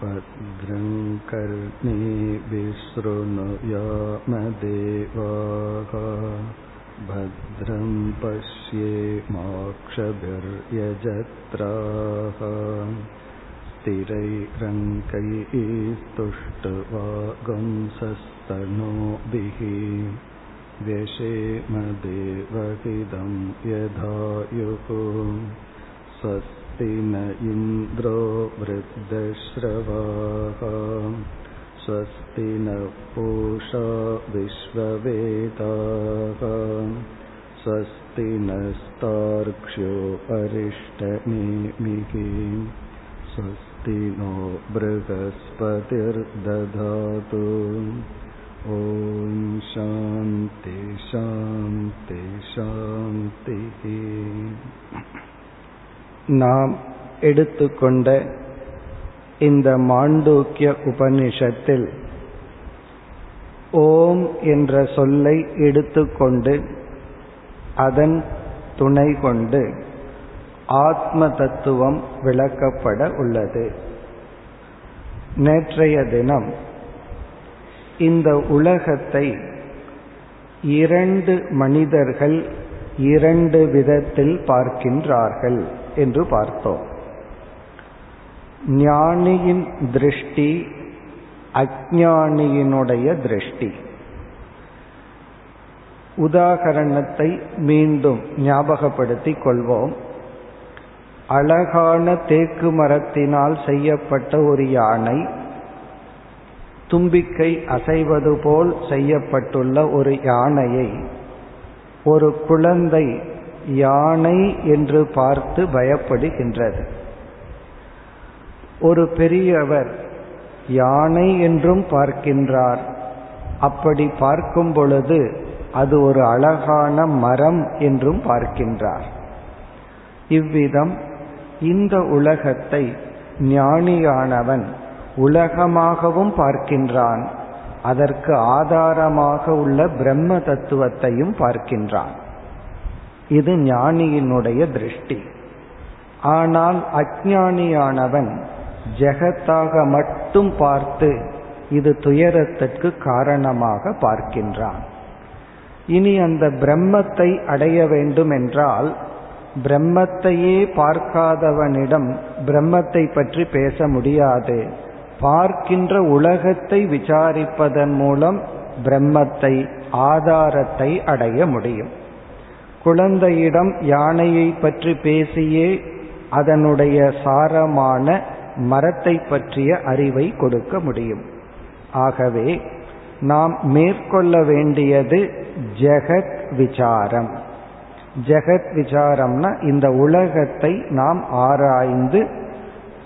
भद्रं कर्णेभिसृणुयामदेवाः भद्रं पश्येमाक्षभिर्यजत्राः स्थिरैरङ्कैः स्तुष्टवागंसस्तनोभिः व्यशेमदेवहिदं यधायुः स्वस्ति न इन्द्रो वृद्धश्रवाः। स्वस्ति न पूषा विश्ववेदाः। स्वस्ति नस्तार्क्ष्यो अरिष्टनेमिः स्वस्ति नो बृहस्पतिर्दधातु। ॐ शान्ति शान्ति, शान्तिः। நாம் எடுத்துக்கொண்ட இந்த மாண்டூக்கிய உபனிஷத்தில் ஓம் என்ற சொல்லை எடுத்துக்கொண்டு அதன் துணை கொண்டு ஆத்ம தத்துவம் விளக்கப்பட உள்ளது. நேற்றைய தினம் இந்த உலகத்தை இரண்டு மனிதர்கள் இரண்டு விதத்தில் பார்க்கின்றார்கள். என்று பார்த்தோம். ஞானியின் திருஷ்டி அஜானியினுடைய திருஷ்டி. உதாகரணத்தை மீண்டும் ஞாபகப்படுத்திக் கொள்வோம். அழகான தேக்கு மரத்தினால் செய்யப்பட்ட ஒரு யானை தும்பிக்கை அசைவது போல் செய்யப்பட்டுள்ள ஒரு யானையை ஒரு குழந்தை யானை என்று பார்த்து பயப்படுகின்றது. ஒரு பெரியவர் யானை என்றும் பார்க்கின்றார். அப்படி பார்க்கும் பொழுது அது ஒரு அழகான மரம் என்றும் பார்க்கின்றார். இவ்விதம் இந்த உலகத்தை ஞானியானவன் உலகமாகவும் பார்க்கின்றான். அதற்கு ஆதாரமாக உள்ள பிரம்ம தத்துவத்தையும் பார்க்கின்றான். இது ஞானியினுடைய திருஷ்டி. ஆனால் அஜானியானவன் ஜெகத்தாக மட்டும் பார்த்து இது துயரத்திற்கு காரணமாக பார்க்கின்றான். இனி அந்த பிரம்மத்தை அடைய வேண்டும் என்றால் பிரம்மத்தையே பார்க்காதவனிடம் பிரம்மத்தை பற்றி பேச முடியாது. பார்க்கின்ற உலகத்தை விசாரிப்பதன் மூலம் பிரம்மத்தை ஆதாரத்தை அடைய முடியும். குழந்தையிடம் யானையை பற்றி பேசியே அதனுடைய சாரமான மரத்தை பற்றிய அறிவை கொடுக்க முடியும். ஆகவே நாம் மேற்கொள்ள வேண்டியது ஜெகத் விசாரம். ஜெகத் விசாரம்னா இந்த உலகத்தை நாம் ஆராய்ந்து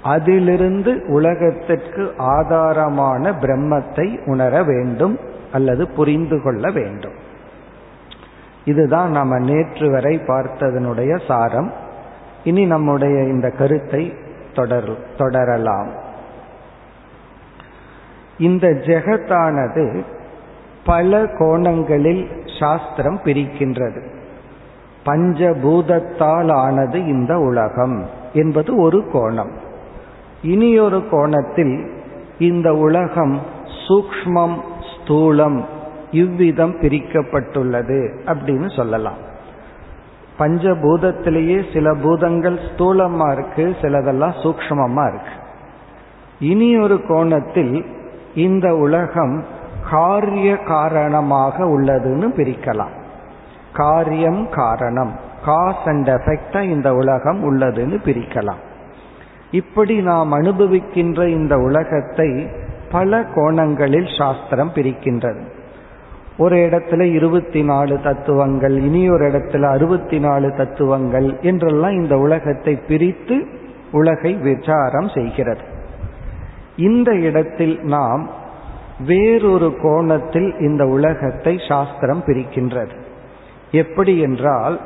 அதிலிருந்து உலகத்திற்கு ஆதாரமான பிரம்மத்தை உணர வேண்டும் அல்லது புரிந்து கொள்ள வேண்டும். இதுதான் நம்ம நேற்று வரை பார்த்ததனுடைய சாரம். இனி நம்முடைய இந்த கருத்தை தொடர் தொடரலாம். இந்த ஜெகத்தானது பல கோணங்களில் சாஸ்திரம் பிரிக்கின்றது. பஞ்சபூதத்தால் ஆனது இந்த உலகம் என்பது ஒரு கோணம். இனியொரு கோணத்தில் இந்த உலகம் சூக்மம் ஸ்தூலம் இவ்விதம் பிரிக்கப்பட்டுள்ளது அப்படின்னு சொல்லலாம். பஞ்சபூதத்திலேயே சில பூதங்கள் ஸ்தூலமா இருக்கு சிலதெல்லாம் சூக்மமா இருக்கு. இனி ஒரு கோணத்தில் இந்த உலகம் காரிய காரணமாக உள்ளதுன்னு பிரிக்கலாம். காரியம் காரணம் காஸ் அண்ட் எஃபெக்டா இந்த உலகம் உள்ளதுன்னு பிரிக்கலாம். இப்படி நாம் அனுபவிக்கின்ற இந்த உலகத்தை பல கோணங்களில் சாஸ்திரம் பிரிக்கின்றது. ஒரு இடத்துல இருபத்தி நாலு தத்துவங்கள் இனி ஒரு இடத்துல அறுபத்தி நாலு தத்துவங்கள் என்றெல்லாம் இந்த உலகத்தை பிரித்து உலகை விசாரம் செய்கிறது. இந்த இடத்தில் நாம் வேறொரு கோணத்தில் இந்த உலகத்தை சாஸ்திரம் பிரிக்கின்றது. எப்படி என்றால்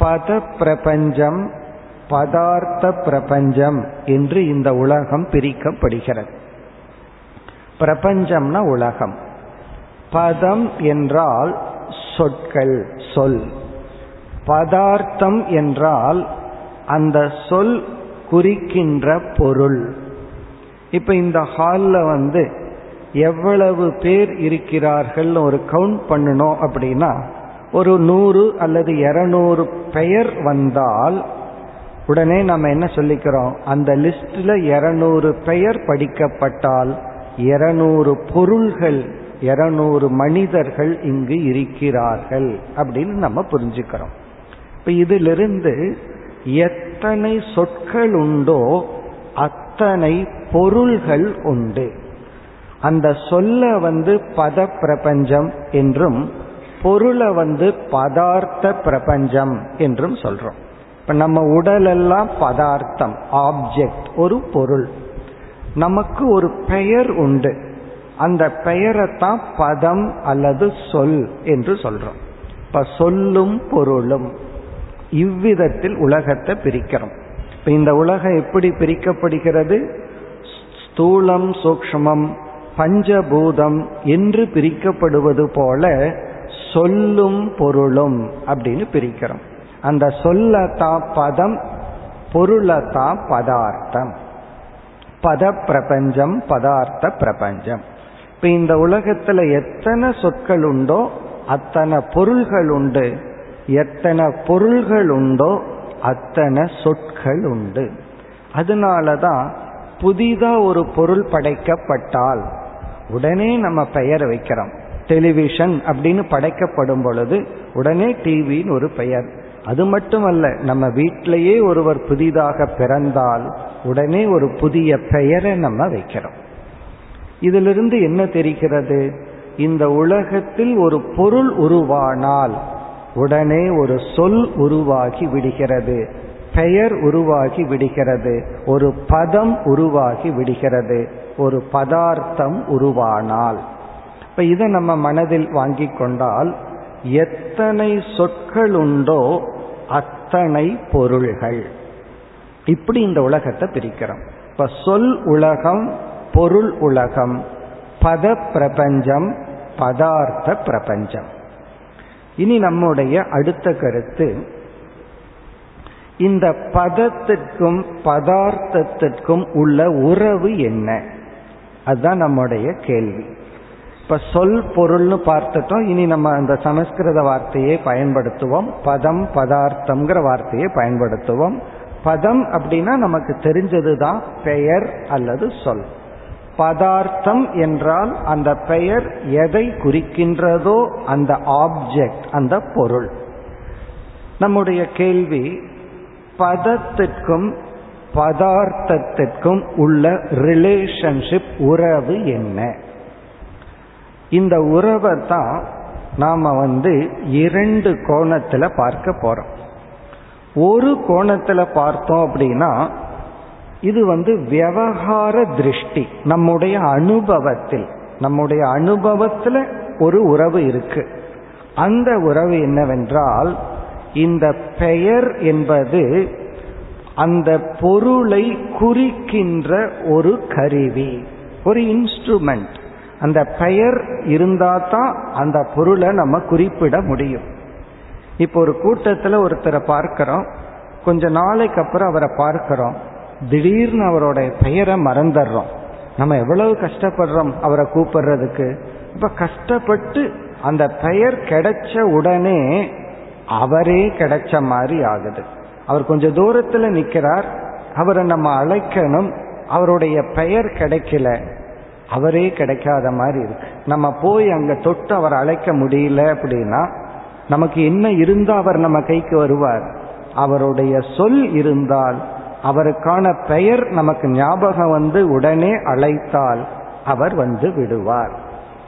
பத பிரபஞ்சம் பதார்த்த பிரபஞ்சம் என்று இந்த உலகம் பிரிக்கப்படுகிறது. பிரபஞ்சம்னா உலகம். பதம் என்றால் சொற்கள் சொல். பதார்த்தம் என்றால் அந்த சொல் குறிக்கின்ற பொருள். இப்ப இந்த ஹாலில் வந்து எவ்வளவு பேர் இருக்கிறார்கள் ஒரு கவுண்ட் பண்ணணும் அப்படின்னா ஒரு நூறு அல்லது இருநூறு பெயர் வந்தால் உடனே நம்ம என்ன சொல்லிக்கிறோம்? அந்த லிஸ்ட்ல இருநூறு பெயர் படிக்கப்பட்டால் இருநூறு பொருள்கள் இருநூறு மனிதர்கள் இங்கு இருக்கிறார்கள் அப்படின்னு நம்ம புரிஞ்சுக்கிறோம். இப்ப இதிலிருந்து எத்தனை சொற்கள் உண்டோ அத்தனை பொருள்கள் உண்டு. அந்த சொல்ல வந்து பத பிரபஞ்சம் என்றும் பொருளை வந்து பதார்த்த பிரபஞ்சம் என்றும் சொல்றோம். இப்ப நம்ம உடலெல்லாம் பதார்த்தம் ஆப்ஜெக்ட் ஒரு பொருள். நமக்கு ஒரு பெயர் உண்டு. அந்த பெயரைத்தான் பதம் அல்லது சொல் என்று சொல்றோம். இப்ப சொல்லும் பொருளும் இவ்விதத்தில் உலகத்தை பிரிக்கிறோம். இப்ப இந்த உலகம் எப்படி பிரிக்கப்படுகிறது? ஸ்தூலம் சூக்ஷ்மம் பஞ்சபூதம் என்று பிரிக்கப்படுவது போல சொல்லும் பொருளும் அப்படின்னு பிரிக்கிறோம். அந்த சொல்லத்தா பதம் பொருளத்தா பதார்த்தம். பத பிரபஞ்சம் பதார்த்த பிரபஞ்சம். இப்ப இந்த உலகத்துல எத்தனை சொற்கள் உண்டோ அத்தனை பொருள்கள் உண்டு எத்தனை பொருள்கள் உண்டோ அத்தனை சொற்கள் உண்டு அதனாலதான் புதிதா ஒரு பொருள் படைக்கப்பட்டால் உடனே நம்ம பெயர் வைக்கிறோம். டெலிவிஷன் அப்படின்னு படைக்கப்படும் பொழுது உடனே டிவின்னு ஒரு பெயர். அது மட்டுமல்ல நம்ம வீட்டிலேயே ஒருவர் புதிதாக பிறந்தால் உடனே ஒரு புதிய பெயரை நம்ம வைக்கிறோம். இதிலிருந்து என்ன தெரிகிறது? இந்த உலகத்தில் ஒரு பொருள் உருவானால் உடனே ஒரு சொல் உருவாகி விடுகிறது. பெயர் உருவாகி விடுகிறது. ஒரு பதம் உருவாகி விடுகிறது. ஒரு பதார்த்தம் உருவானால். இப்ப இதை நம்ம மனதில் வாங்கி கொண்டால் எத்தனை சொற்கள் உண்டோ அத்தனை பொருள்கள். இப்படி இந்த உலகத்தை பிரிக்கிறோம். இப்ப சொல் உலகம் பொருள் உலகம் பத பிரபஞ்சம் பதார்த்த பிரபஞ்சம். இனி நம்முடைய அடுத்த கருத்து இந்த பதத்திற்கும் பதார்த்தத்திற்கும் உள்ள உறவு என்ன? அதுதான் நம்முடைய கேள்வி. இப்ப சொல் பொருள்னு பார்த்துட்டோம் இனி நம்ம அந்த சமஸ்கிருத வார்த்தையை பயன்படுத்துவோம் பதம் பதார்த்தம்ங்கிற வார்த்தையை பயன்படுத்துவோம். பதம் அப்படின்னா நமக்கு தெரிஞ்சதுதான் பெயர் அல்லது சொல். பதார்த்தம் என்றால் அந்த பெயர் எதை குறிக்கின்றதோ அந்த ஆப்ஜெக்ட் அந்த பொருள். நம்முடைய கேள்வி பதத்திற்கும் பதார்த்தத்திற்கும் உள்ள ரிலேஷன்ஷிப் உறவு என்ன? இந்த உறவை தான் நாம வந்து இரண்டு கோணத்துல பார்க்க போறோம். ஒரு கோணத்துல பார்த்தோம் அப்படின்னா இது வந்து விவகார திருஷ்டி. நம்முடைய அனுபவத்தில் நம்முடைய அனுபவத்தில் ஒரு உறவு இருக்கு. அந்த உறவு என்னவென்றால் இந்த பெயர் என்பது அந்த பொருளை குறிக்கின்ற ஒரு கருவி ஒரு இன்ஸ்ட்ருமெண்ட் அந்த பெயர் இருந்தா தான் அந்த பொருளை நம்ம குறிப்பிட முடியும். இப்போ ஒரு கூட்டத்தில் ஒருத்தரை பார்க்கிறோம். கொஞ்ச நாளைக்கு அப்புறம் அவரை பார்க்கிறோம். திடீர்னு அவருடைய பெயரை மறந்துடுறோம். நம்ம எவ்வளவு கஷ்டப்படுறோம் அவரை கூப்பிடுறதுக்கு. இப்ப கஷ்டப்பட்டு அந்த பெயர் கிடைச்ச உடனே அவரே கிடைச்ச மாதிரி ஆகுது. அவர் கொஞ்சம் தூரத்துல நிக்கிறார். அவரை நம்ம அழைக்கணும். அவருடைய பெயர் கிடைக்கல. அவரே கிடைக்காத மாதிரி இருக்கு. நம்ம போய் அங்க தொட்டு அவர் அழைக்க முடியல அப்படின்னா நமக்கு என்ன இருந்தால் அவர் நம்ம கைக்கு வருவார். அவருடைய சொல் இருந்தால் அவருக்கான பெயர் நமக்கு ஞாபகம் வந்து உடனே அழைத்தால் அவர் வந்து விடுவார்.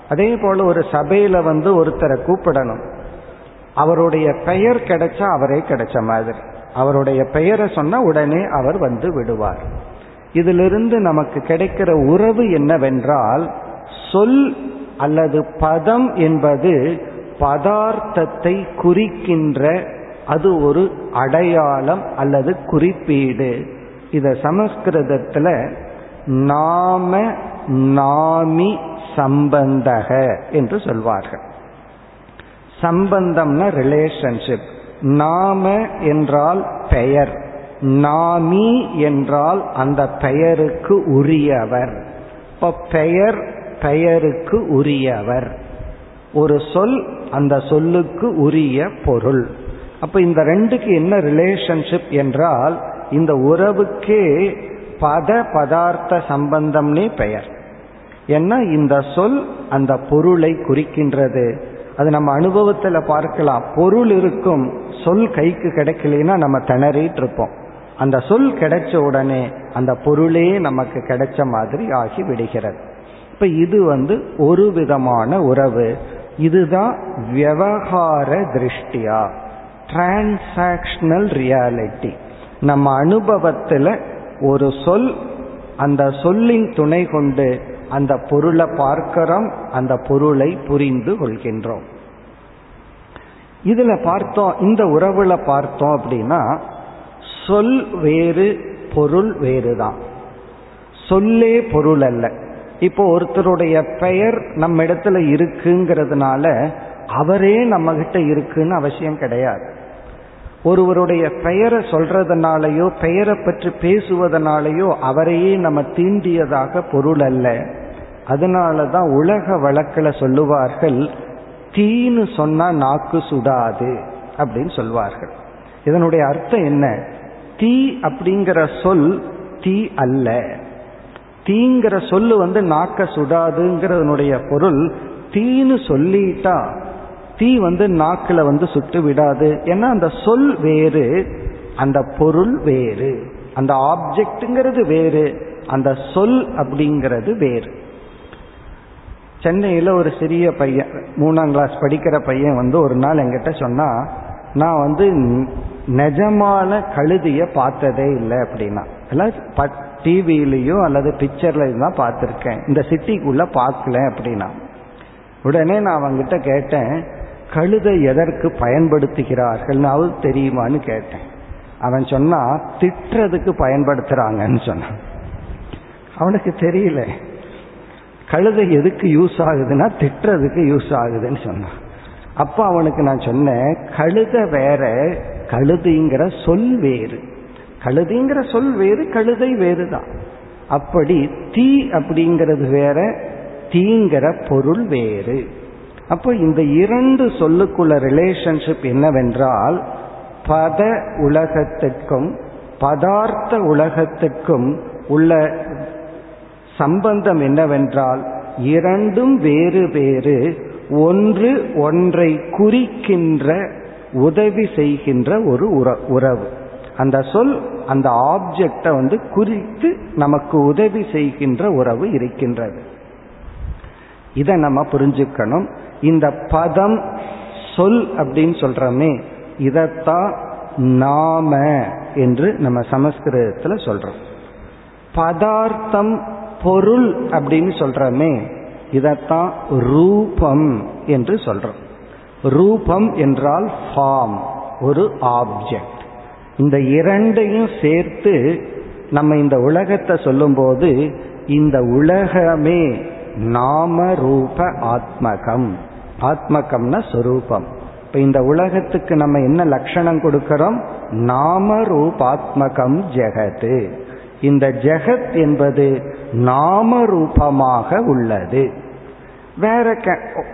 அதே போல ஒரு சபையில வந்து ஒருத்தரை கூப்பிடணும். அவருடைய பெயர் கிடைச்சா அவரே கிடைச்ச மாதிரி. அவருடைய பெயரை சொன்னா உடனே அவர் வந்து விடுவார். இதிலிருந்து நமக்கு கிடைக்கிற உறவு என்னவென்றால் சொல் அல்லது பதம் என்பது பதார்த்தத்தை குறிக்கின்ற அது ஒரு அடையாளம் அல்லது குறிப்பீடு. இத சமஸ்கிருதத்துல நாம நாமி சம்பந்தக என்று சொல்வார்கள். சம்பந்தம்னா ரிலேஷன்ஷிப் நாம என்றால் பெயர். நாமி என்றால் அந்த பெயருக்கு உரியவர். இப்ப பெயர் பெயருக்கு உரியவர். ஒரு சொல் அந்த சொல்லுக்கு உரிய பொருள். அப்ப இந்த ரெண்டுக்கு என்ன ரிலேஷன்ஷிப் என்றால் இந்த உறவுக்கே பத பதார்த்த சம்பந்தம்னே பெயர். ஏன்னா இந்த சொல் அந்த பொருளை குறிக்கின்றது. அது நம்ம அனுபவத்துல பார்க்கலாம். பொருள் இருக்கும். சொல் கைக்கு கிடைக்கலனா நம்ம திணறிட்டு இருப்போம். அந்த சொல் கிடைச்ச உடனே அந்த பொருளே நமக்கு கிடைச்ச மாதிரி ஆகி விடுகிறது. இப்ப இது வந்து ஒரு விதமான உறவு. இதுதான் விவகார திருஷ்டியா. டிரான்சாக்ஷனல் ரியாலிட்டி நம்ம அனுபவத்தில் ஒரு சொல் அந்த சொல்லின் துணை கொண்டு அந்த பொருளை பார்க்கிறோம் அந்த பொருளை புரிந்து கொள்கின்றோம். இதுல பார்த்தோம் இந்த உறவுல பார்த்தோம் அப்படின்னா சொல் வேறு பொருள் வேறுதான். சொல்லே பொருள் அல்ல. இப்போ ஒருத்தருடைய பெயர் நம்ம இடத்துல இருக்குங்கிறதுனால அவரே நம்ம கிட்ட இருக்குன்னு அவசியம் கிடையாது. ஒருவருடைய பெயரை சொல்றதுனாலயோ பெயரை பற்றி பேசுவதனாலேயோ அவரையே நம்ம தீண்டியதாக பொருள் அல்ல. அதனால தான் உலக வழக்கில் சொல்லுவார்கள் தீன்னு சொன்னா நாக்கு சுடாது அப்படின்னு சொல்வார்கள். இதனுடைய அர்த்தம் என்ன? தீ அப்படிங்கிற சொல் தீ அல்ல. தீங்கிற சொல்லு வந்து நாக்க சுடாதுங்கிறதனுடைய பொருள் தீன்னு சொல்லிட்டா தீ வந்து நாக்கில் வந்து சுட்டு விடாது. ஏன்னா அந்த சொல் வேறு அந்த பொருள் வேறு அந்த ஆப்ஜெக்ட்ங்கிறது வேறு அந்த சொல் அப்படிங்கிறது வேறு. சென்னையில் ஒரு சிறிய பையன் மூணாம் கிளாஸ் படிக்கிற பையன் வந்து ஒரு நாள் என்கிட்ட சொன்னா நான் வந்து நிஜமான கழுதியை பார்த்ததே இல்லை அப்படின்னா. எல்லாம் டிவிலையோ அல்லது பிக்சர்ல தான் பார்த்துருக்கேன். இந்த சிட்டிக்குள்ள பார்க்கல அப்படின்னா. உடனே நான் அவங்கிட்ட கேட்டேன் கழுதை எதற்கு பயன்படுத்துகிறார்கள்னாவது தெரியுமான்னு கேட்டேன். அவன் சொன்னா திட்டுறதுக்கு பயன்படுத்துறாங்கன்னு சொன்னான். அவனுக்கு தெரியல. கழுதை எதுக்கு யூஸ் ஆகுதுன்னா திட்டுறதுக்கு யூஸ் ஆகுதுன்னு சொன்னான். அப்போ அவனுக்கு நான் சொன்னேன் கழுதை வேற கழுதிங்கிற சொல் வேறு. கழுதிங்கிற சொல் வேறு கழுதை வேறு தான் அப்படி தீ அப்படிங்கிறது வேற தீங்கிற பொருள் வேறு. அப்போ இந்த இரண்டு சொல்லுக்குள்ள ரிலேஷன்ஷிப் என்னவென்றால் பத உலகத்திற்கும் பதார்த்த உலகத்திற்கும் உள்ள சம்பந்தம் என்னவென்றால் இரண்டும் வேறு வேறு ஒன்று ஒன்றை குறிக்கின்ற உதவி செய்கின்ற ஒரு உறவு. அந்த சொல் அந்த ஆப்ஜெக்டை வந்து குறித்து நமக்கு உதவி செய்கின்ற உறவு இருக்கின்றது. இதை நம்ம புரிஞ்சுக்கணும். இந்த பதம் சொல் அப்படின்னு சொல்றோமே இதத்தான் நாம என்று நம்ம சமஸ்கிருதத்தில் சொல்றோம். பதார்த்தம் பொருள் அப்படின்னு சொல்றோமே இதத்தான் ரூபம் என்று சொல்றோம். ரூபம் என்றால் ஃபார்ம் ஒரு ஆப்ஜெக்ட் இந்த இரண்டையும் சேர்த்து நம்ம இந்த உலகத்தை சொல்லும்போது இந்த உலகமே நாம ரூப ஆத்மகம். ஆத்மகம்னா சொரூபம். இப்ப இந்த உலகத்துக்கு நம்ம என்ன லட்சணம் கொடுக்கிறோம்? நாம ரூபாத்மகம் ஜெகத்து இந்த ஜெகத் என்பது நாம ரூபமாக உள்ளது. வேற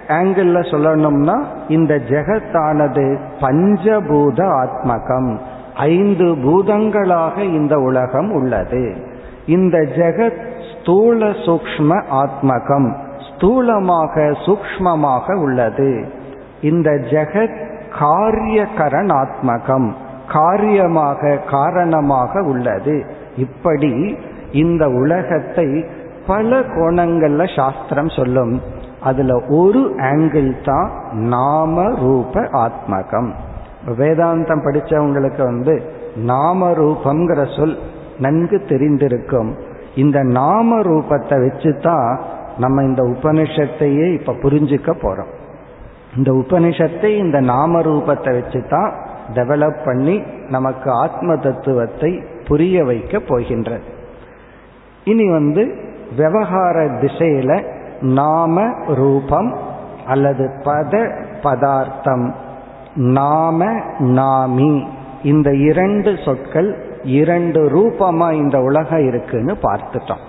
ஆங்கிள் சொல்லணும்னா இந்த ஜெகத்தானது பஞ்சபூத ஆத்மகம். ஐந்து பூதங்களாக இந்த உலகம் உள்ளது. இந்த ஜெகத் ஸ்தூல சூக்ம ஆத்மகம். ஸ்தூலமாக சூக்மமாக உள்ளது. இந்த ஜெகத் காரியகரண் ஆத்மகம் காரியமாக காரணமாக உள்ளது. இப்படி இந்த உலகத்தை பல கோணங்கள்ல சாஸ்திரம் சொல்லும். அதுல ஒரு ஆங்கிள் தான் நாம ரூப ஆத்மகம் வேதாந்தம் படிச்சவங்களுக்கு வந்து நாம ரூபம்ங்கிற சொல் நன்கு தெரிந்திருக்கும். இந்த நாம ரூபத்தை வச்சு தான் நம்ம இந்த உபனிஷத்தையே இப்ப புரிஞ்சுக்க போறோம். இந்த உபனிஷத்தை இந்த நாம ரூபத்தை வச்சு தான் டெவலப் பண்ணி நமக்கு ஆத்ம தத்துவத்தை புரிய வைக்க போகின்றது. இனி வந்து விவகார திசையில நாம ரூபம் அல்லது பத பதார்த்தம் நாம நாமி இந்த இரண்டு சொற்கள் இரண்டு ரூபமா இந்த உலகம் இருக்குன்னு பார்த்துட்டோம்.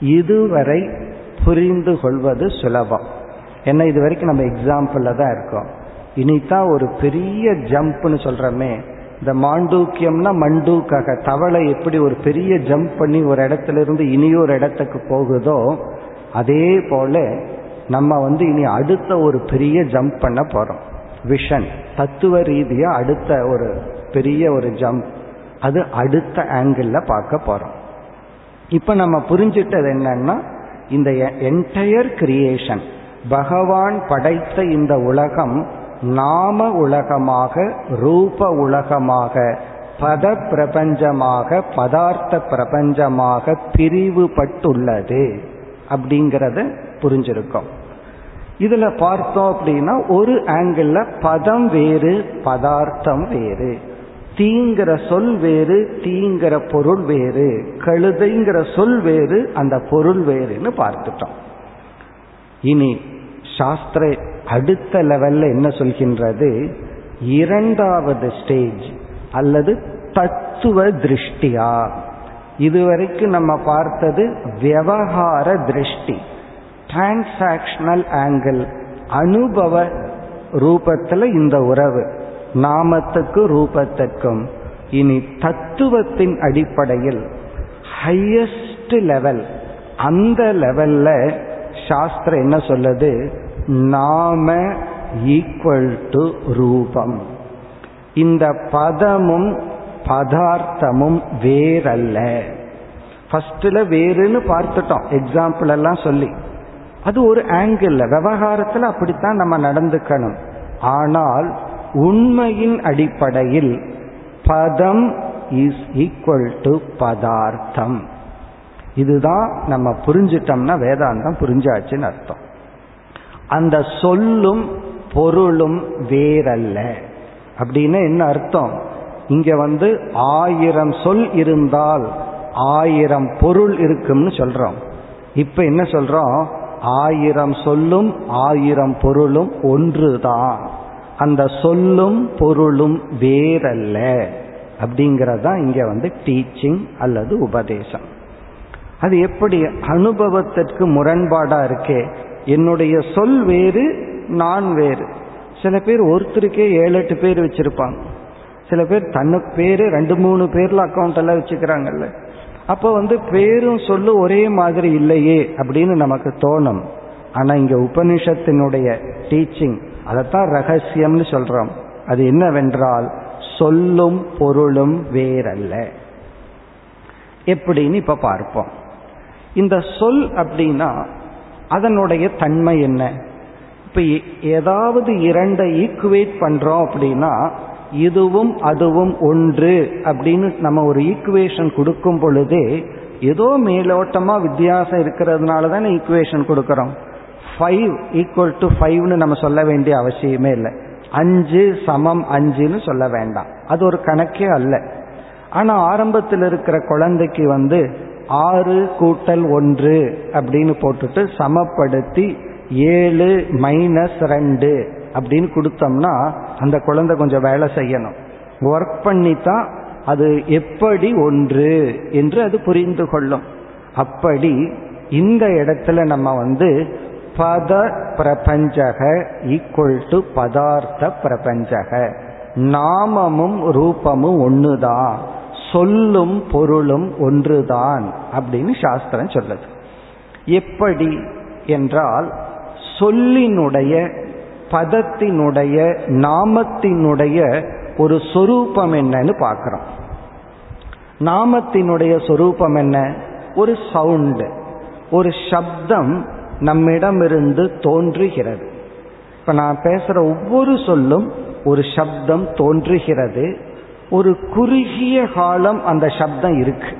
இதுவரை புரிந்து கொள்வது சுலபம். ஏன்னா இது வரைக்கும் நம்ம எக்ஸாம்பிள்ல தான் இருக்கோம். இனிதான் ஒரு பெரிய ஜம்ப்னு சொல்றோமே இந்த மாண்டூக்கியம்னா மண்டூக்காக தவளை எப்படி ஒரு பெரிய ஜம்ப் பண்ணி ஒரு இடத்துல இருந்து இனியொரு இடத்துக்கு போகுதோ அதே போல நம்ம வந்து இனி அடுத்த ஒரு பெரிய ஜம்ப் பண்ண போறோம். விஷன் தத்துவ ரீதியா அடுத்த ஒரு பெரிய ஒரு ஜம்ப் அது அடுத்த ஆங்கிள் பார்க்க போறோம். இப்ப நம்ம புரிஞ்சிட்டது என்னன்னா இந்த என்டையர் கிரியேஷன் பகவான் படைத்த இந்த உலகம் நாம உலகமாக ரூப உலகமாக பத பிரபஞ்சமாக பதார்த்த பிரபஞ்சமாக பிரிவுபட்டுள்ளது. அப்படிங்கிறத புரிஞ்சிருக்கோம். இதுல பார்த்தோம் அப்படின்னா ஒரு ஆங்கிள் பதம் வேறு பதார்த்தம் வேறு. தீங்கிற சொல் வேறு தீங்கிற பொருள் வேறு. கழுதைங்கிற சொல் வேறு அந்த பொருள் வேறுன்னு பார்த்துட்டோம். இனி சாஸ்திர அடுத்த லெவல்ல என்ன சொல்கின்றது? இரண்டாவது ஸ்டேஜ் அல்லது தத்துவ திருஷ்டியா? இதுவரைக்கும் நம்ம பார்த்தது விவகார திருஷ்டி. டிரான்சாக்ஷனல் ஆங்கிள் அனுபவ ரூபத்தில் இந்த உறவு. நாமத்துக்கு ரூபத்திற்கும் இனி தத்துவத்தின் அடிப்படையில் ஹையஸ்ட் லெவல் அந்த லெவல்ல சாஸ்திரம் என்ன சொல்லுது? நாம ஈக்குவல் டு ரூபம். இந்த பதமும் பதார்த்தமும் வேறல்ல. ஃபர்ஸ்ட்ல வேறுன்னு பார்த்துட்டோம். எக்ஸாம்பிள் எல்லாம் சொல்லி. அது ஒரு ஆங்கிள் விவகாரத்தில் அப்படித்தான் நம்ம நடந்துக்கணும். ஆனால் உண்மையின் அடிப்படையில் பதம் இஸ் ஈக்குவல் டு பதார்த்தம். இதுதான் நம்ம புரிஞ்சிட்டோம்னா வேதாந்தம் புரிஞ்சாச்சுன்னு அர்த்தம். அந்த சொல்லும் பொருளும் வேறல்ல. அப்படின்னு என்ன அர்த்தம்? இங்க வந்து ஆயிரம் சொல் இருந்தால் ஆயிரம் பொருள் இருக்கும்னு சொல்றோம். இப்ப என்ன சொல்றோம்? ஆயிரம் சொல்லும் ஆயிரம் பொருளும் ஒன்றுதான். அந்த சொல்லும் பொருளும் வேறல்ல அப்படிங்கறதா இங்க வந்து டீச்சிங் அல்லது உபதேசம். அது எப்படி அனுபவத்திற்கு முரண்பாடா இருக்கே? என்னுடைய சொல் வேறு நான் வேறு. சில பேர் ஒருத்தருக்கே ஏழு எட்டு பேர் வச்சிருப்பாங்க. சில பேர் தன்னு பேரு ரெண்டு மூணு பேர்ல அக்கௌண்ட் எல்லாம் வச்சுக்கிறாங்கல்ல. அப்போ வந்து பேரும் சொல்லு ஒரே மாதிரி இல்லையே அப்படின்னு நமக்கு தோணும். ஆனா இங்க உபனிஷத்தினுடைய டீச்சிங் அதைத்தான் ரகசியம்னு சொல்றோம். அது என்னவென்றால் சொல்லும் பொருளும் வேறல்ல. எப்படின்னு இப்ப பார்ப்போம். இந்த சொல் அப்படின்னா அதனுடைய தன்மை என்ன? இப்ப ஏதாவது இரண்டை ஈக்குவேட் பண்றோம் அப்படின்னா இதுவும் அதுவும் ஒன்று அப்படின்னு நம்ம ஒரு ஈக்குவேஷன் கொடுக்கும் பொழுதே ஏதோ மேலோட்டமா வித்தியாசம் இருக்கிறதுனால தானே ஈக்குவேஷன் கொடுக்கறோம். ஃபைவ் ஈக்குவல் டு ஃபைவ்னு நம்ம சொல்ல வேண்டிய அவசியமே இல்லை. அஞ்சு சமம் அஞ்சுன்னு சொல்ல வேண்டாம். அது ஒரு கணக்கே அல்ல. ஆனால் ஆரம்பத்தில் இருக்கிற குழந்தைக்கு வந்து ஆறு கூட்டல் ஒன்று அப்படின்னு போட்டுட்டு சமப்படுத்தி ஏழு மைனஸ் ரெண்டு அப்படின்னு கொடுத்தோம்னா அந்த குழந்தை கொஞ்சம் வேலை செய்யணும். ஒர்க் பண்ணி தான் அது எப்படி ஒன்று என்று அது புரிந்து கொள்ளும். அப்படி இந்த இடத்துல நம்ம வந்து பத பிரபஞ்சக ஈக்குவல் டு பதார்த்த பிரபஞ்சக. நாமமும் ரூபமும் ஒன்றுதான் சொல்லும் பொருளும் ஒன்றுதான் அப்படின்னு சாஸ்திரம் சொல்லுது. எப்படி என்றால் சொல்லினுடைய பதத்தினுடைய நாமத்தினுடைய ஒரு சொரூபம் என்னன்னு பார்க்கிறோம். நாமத்தினுடைய சொரூபம் என்ன? ஒரு சவுண்டு ஒரு சப்தம் நம்மிடமிருந்து தோன்றுகிறது. இப்ப நான் பேசுற ஒவ்வொரு சொல்லும் ஒரு சப்தம் தோன்றுகிறது. ஒரு குறுகிய காலம் அந்த சப்தம் இருக்கு.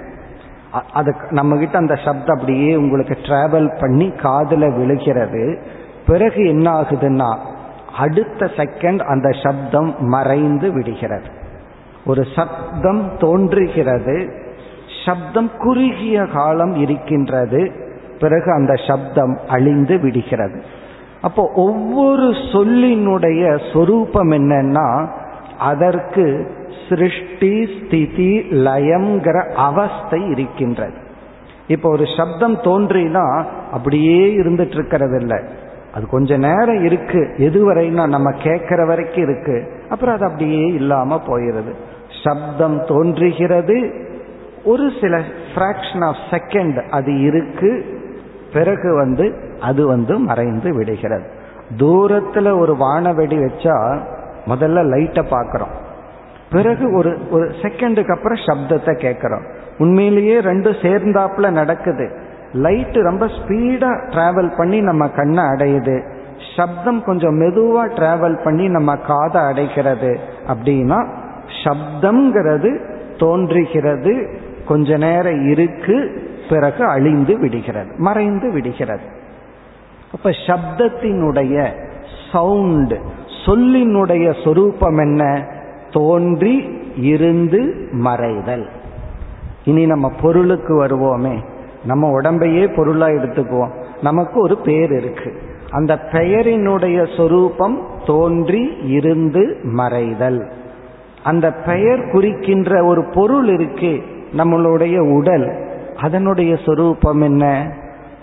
அது நம்ம கிட்ட அந்த சப்தம் அப்படியே உங்களுக்கு டிராவல் பண்ணி காதில் விழுகிறது. பிறகு என்ன ஆகுதுன்னா அடுத்த செகண்ட் அந்த சப்தம் மறைந்து விடுகிறது. ஒரு சப்தம் தோன்றுகிறது. சப்தம் குறுகிய காலம் இருக்கின்றது. பிறகு அந்த சப்தம் அழிந்து விடுகிறது. அப்போ ஒவ்வொரு சொல்லினுடைய சொரூபம் என்னன்னா அதற்கு சிருஷ்டி ஸ்திதி லயம்ங்கிற அவஸ்தை இருக்கின்றது. இப்போ ஒரு சப்தம் தோன்றினா அப்படியே இருந்துட்டு இருக்கிறது இல்லை அது கொஞ்ச நேரம் இருக்கு எதுவரைனா நம்ம கேட்கிற வரைக்கும் இருக்கு. அப்புறம் அது அப்படியே இல்லாம போயிருது. சப்தம் தோன்றுகிறது ஒரு சில ஃப்ராக்ஷன் ஆஃப் செகண்ட் அது இருக்கு பிறகு வந்து அது வந்து மறைந்து விடுகிறது. தூரத்துல ஒரு வானவெடி வச்சா முதல்ல லைட்டை பார்க்குறோம். பிறகு ஒரு ஒரு செகண்டுக்கு அப்புறம் சப்தத்தை கேட்குறோம். உண்மையிலேயே ரெண்டும் சேர்ந்தாப்புல நடக்குது. லைட்டு ரொம்ப ஸ்பீடா டிராவல் பண்ணி நம்ம கண்ணை அடையுது. சப்தம் கொஞ்சம் மெதுவா டிராவல் பண்ணி நம்ம காதை அடைக்கிறது. அப்படின்னா சப்தம்ங்கிறது தோன்றுகிறது. கொஞ்ச நேரம் இருக்கு. பிறகு அழிந்து விடுகிறது மறைந்து விடுகிறது. அப்ப சப்தத்தினுடைய சவுண்ட் சொல்லினுடைய சொரூபம் என்ன? தோன்றி இருந்து மறைதல். இனி நம்ம பொருளுக்கு வருவோமே. நம்ம உடம்பையே பொருளா எடுத்துக்குவோம். நமக்கு ஒரு பெயர் இருக்கு. அந்த பெயரினுடைய சொரூபம் தோன்றி இருந்து மறைதல். அந்த பெயர் குறிக்கின்ற ஒரு பொருள் இருக்கு நம்மளுடைய உடல். அதனுடைய சொரூபம் என்ன?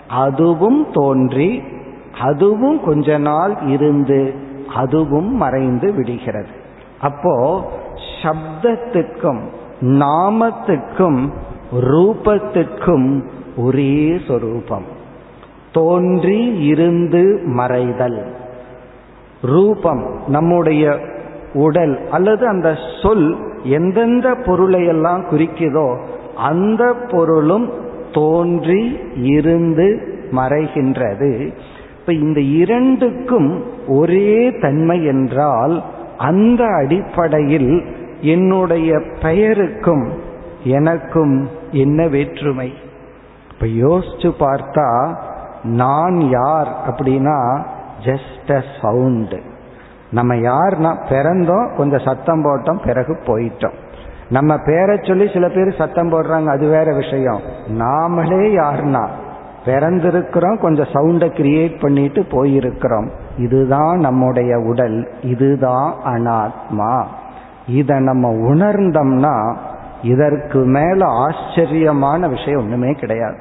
அதுவும் தோன்றி அதுவும் கொஞ்ச நாள் இருந்து அதுவும் மறைந்து விடுகிறது. அப்போ சப்தத்துக்கும் நாமத்துக்கும் ரூபத்துக்கும் ஒரே சொரூபம். தோன்றி இருந்து மறைதல். ரூபம் நம்முடைய உடல் அல்லது அந்த சொல் எந்தெந்த பொருளை எல்லாம் குறிக்குதோ அந்த பொருளும் தோன்றி இருந்து மறைகின்றது. இப்ப இந்த இரண்டுக்கும் ஒரே தன்மை என்றால் அந்த அடிப்படையில் என்னுடைய பெயருக்கும் எனக்கும் என்ன வேற்றுமை? இப்ப யோசிச்சு பார்த்தா நான் யார் அப்படின்னா ஜஸ்ட் அ சவுண்டு நம்ம யார்னா பிறந்தோம் கொஞ்சம் சத்தம் போட்டோம் பிறகு போயிட்டோம். நம்ம பேரை சொல்லி சில பேர் சத்தம் போடுறாங்க அது வேற விஷயம். நாமளே யாருன்னா பிறந்திருக்கிறோம் கொஞ்சம் சவுண்டை கிரியேட் பண்ணிட்டு போயிருக்கிறோம். இதுதான் நம்முடைய உடல் இதுதான் அனாத்மா. இதை நம்ம உணர்ந்தோம்னா இதற்கு மேல ஆச்சரியமான விஷயம் ஒண்ணுமே கிடையாது.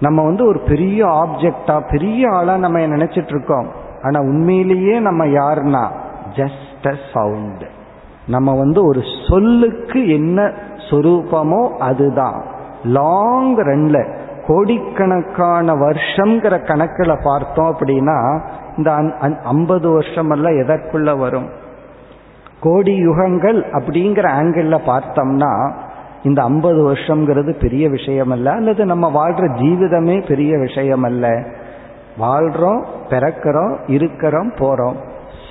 நம்ம வந்து ஒரு பெரிய ஆப்ஜெக்டா பெரிய ஆளா நம்ம நினைச்சிட்டு இருக்கோம். ஆனா உண்மையிலேயே நம்ம யாருன்னா ஜஸ்ட் அ சவுண்ட் நம்ம வந்து ஒரு சொல்லுக்கு என்ன சொரூபமோ அதுதான். லாங் ரன்ல கோடிக்கணக்கான வருஷங்கிற கணக்கில் பார்த்தோம் அப்படின்னா இந்த ஐம்பது வருஷம் எல்லாம் எதற்குள்ள வரும்? கோடி யுகங்கள் அப்படிங்கிற ஆங்கிள் பார்த்தோம்னா இந்த ஐம்பது வருஷம்ங்கிறது பெரிய விஷயம் அல்ல அல்லது நம்ம வாழ்ற ஜீவிதமே பெரிய விஷயம் அல்ல வாழ்றோம் பிறக்கிறோம் இருக்கிறோம் போறோம்.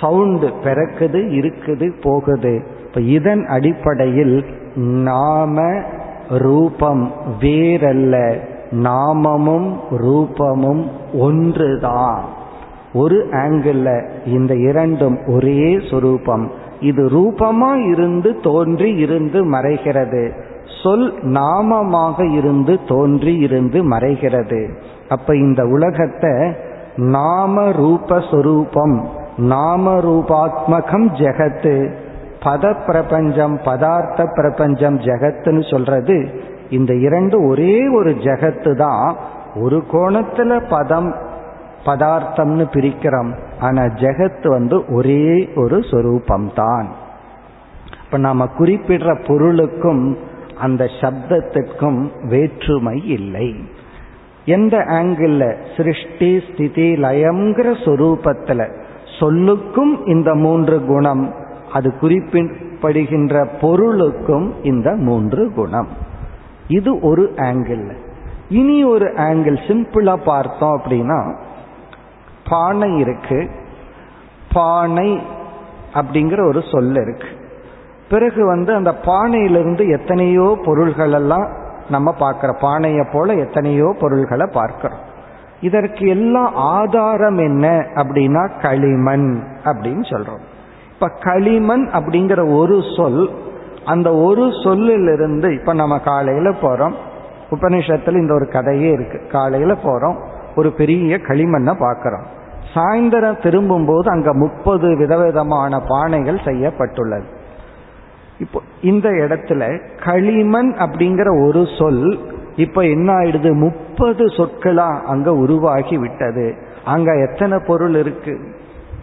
சவுண்டு பிறக்குது இருக்குது போகுது. இப்ப இதன் அடிப்படையில் நாம ரூபம் வேறல்ல. நாமமும் ரூபமும் ஒன்றுதான். ஒரு ஆங்கிள் இந்த இரண்டும் ஒரே சொரூபம். இது ரூபமா இருந்து தோன்றி இருந்து மறைகிறது. சொல் நாமமாக இருந்து தோன்றி இருந்து மறைகிறது. அப்ப இந்த உலகத்தை நாம ரூப சொரூபம் நாம ரூபாத்மகம் ஜெகத்து. பத பிரபஞ்சம் பதார்த்த பிரபஞ்சம் ஜெகத்துன்னு சொல்றது. இந்த இரண்டு ஒரே ஒரு ஜெகத்து தான். ஒரு கோணத்துல பதம் பதார்த்தம்னு பிரிக்கிறோம். ஆனா ஜெகத் வந்து ஒரே ஒரு சொரூபம் தான் இப்ப நாம குறிப்பிடுற பொருளுக்கும் அந்த சப்தத்திற்கும் வேற்றுமை இல்லை. எந்த ஆங்கிள் சிருஷ்டி ஸ்திதி லயம்ங்கிற சொரூபத்துல சொல்லுக்கும் இந்த மூன்று குணம். அது குறிப்பிடப்படுகின்ற பொருளுக்கும் இந்த மூன்று குணம். இது ஒரு ஆங்கிள் இனி ஒரு ஆங்கிள் சிம்பிளா பார்த்தோம் அப்படின்னா பானை இருக்கு. பானை அப்படிங்கிற ஒரு சொல் இருக்கு. பிறகு வந்து அந்த பானையிலிருந்து எத்தனையோ பொருள்கள் எல்லாம் நம்ம பார்க்குற பானையை போல எத்தனையோ பொருள்களை பார்க்கிறோம். இதற்கு எல்லாம் ஆதாரம் என்ன அப்படின்னா களிமண் அப்படின்னு சொல்றோம். இப்ப களிமண் அப்படிங்கிற ஒரு சொல் அந்த ஒரு சொல்லிலிருந்து இப்ப நம்ம காலையில போறோம். உபனிஷத்துல இந்த ஒரு கதையே இருக்கு. காலையில போறோம். ஒரு பெரிய களிமண்ணை பார்க்கிறோம் சாயந்தரம் திரும்பும் போது அங்க முப்பது விதவிதமான பானைகள் செய்யப்பட்டுள்ளது. இப்போ இந்த இடத்துல களிமண் அப்படிங்கிற ஒரு சொல் இப்ப என்ன ஆயிடுது? முப்பது முப்பது சொற்களா அங்க உருவாகி விட்டது. அங்க எத்தனை பொருள் இருக்கு?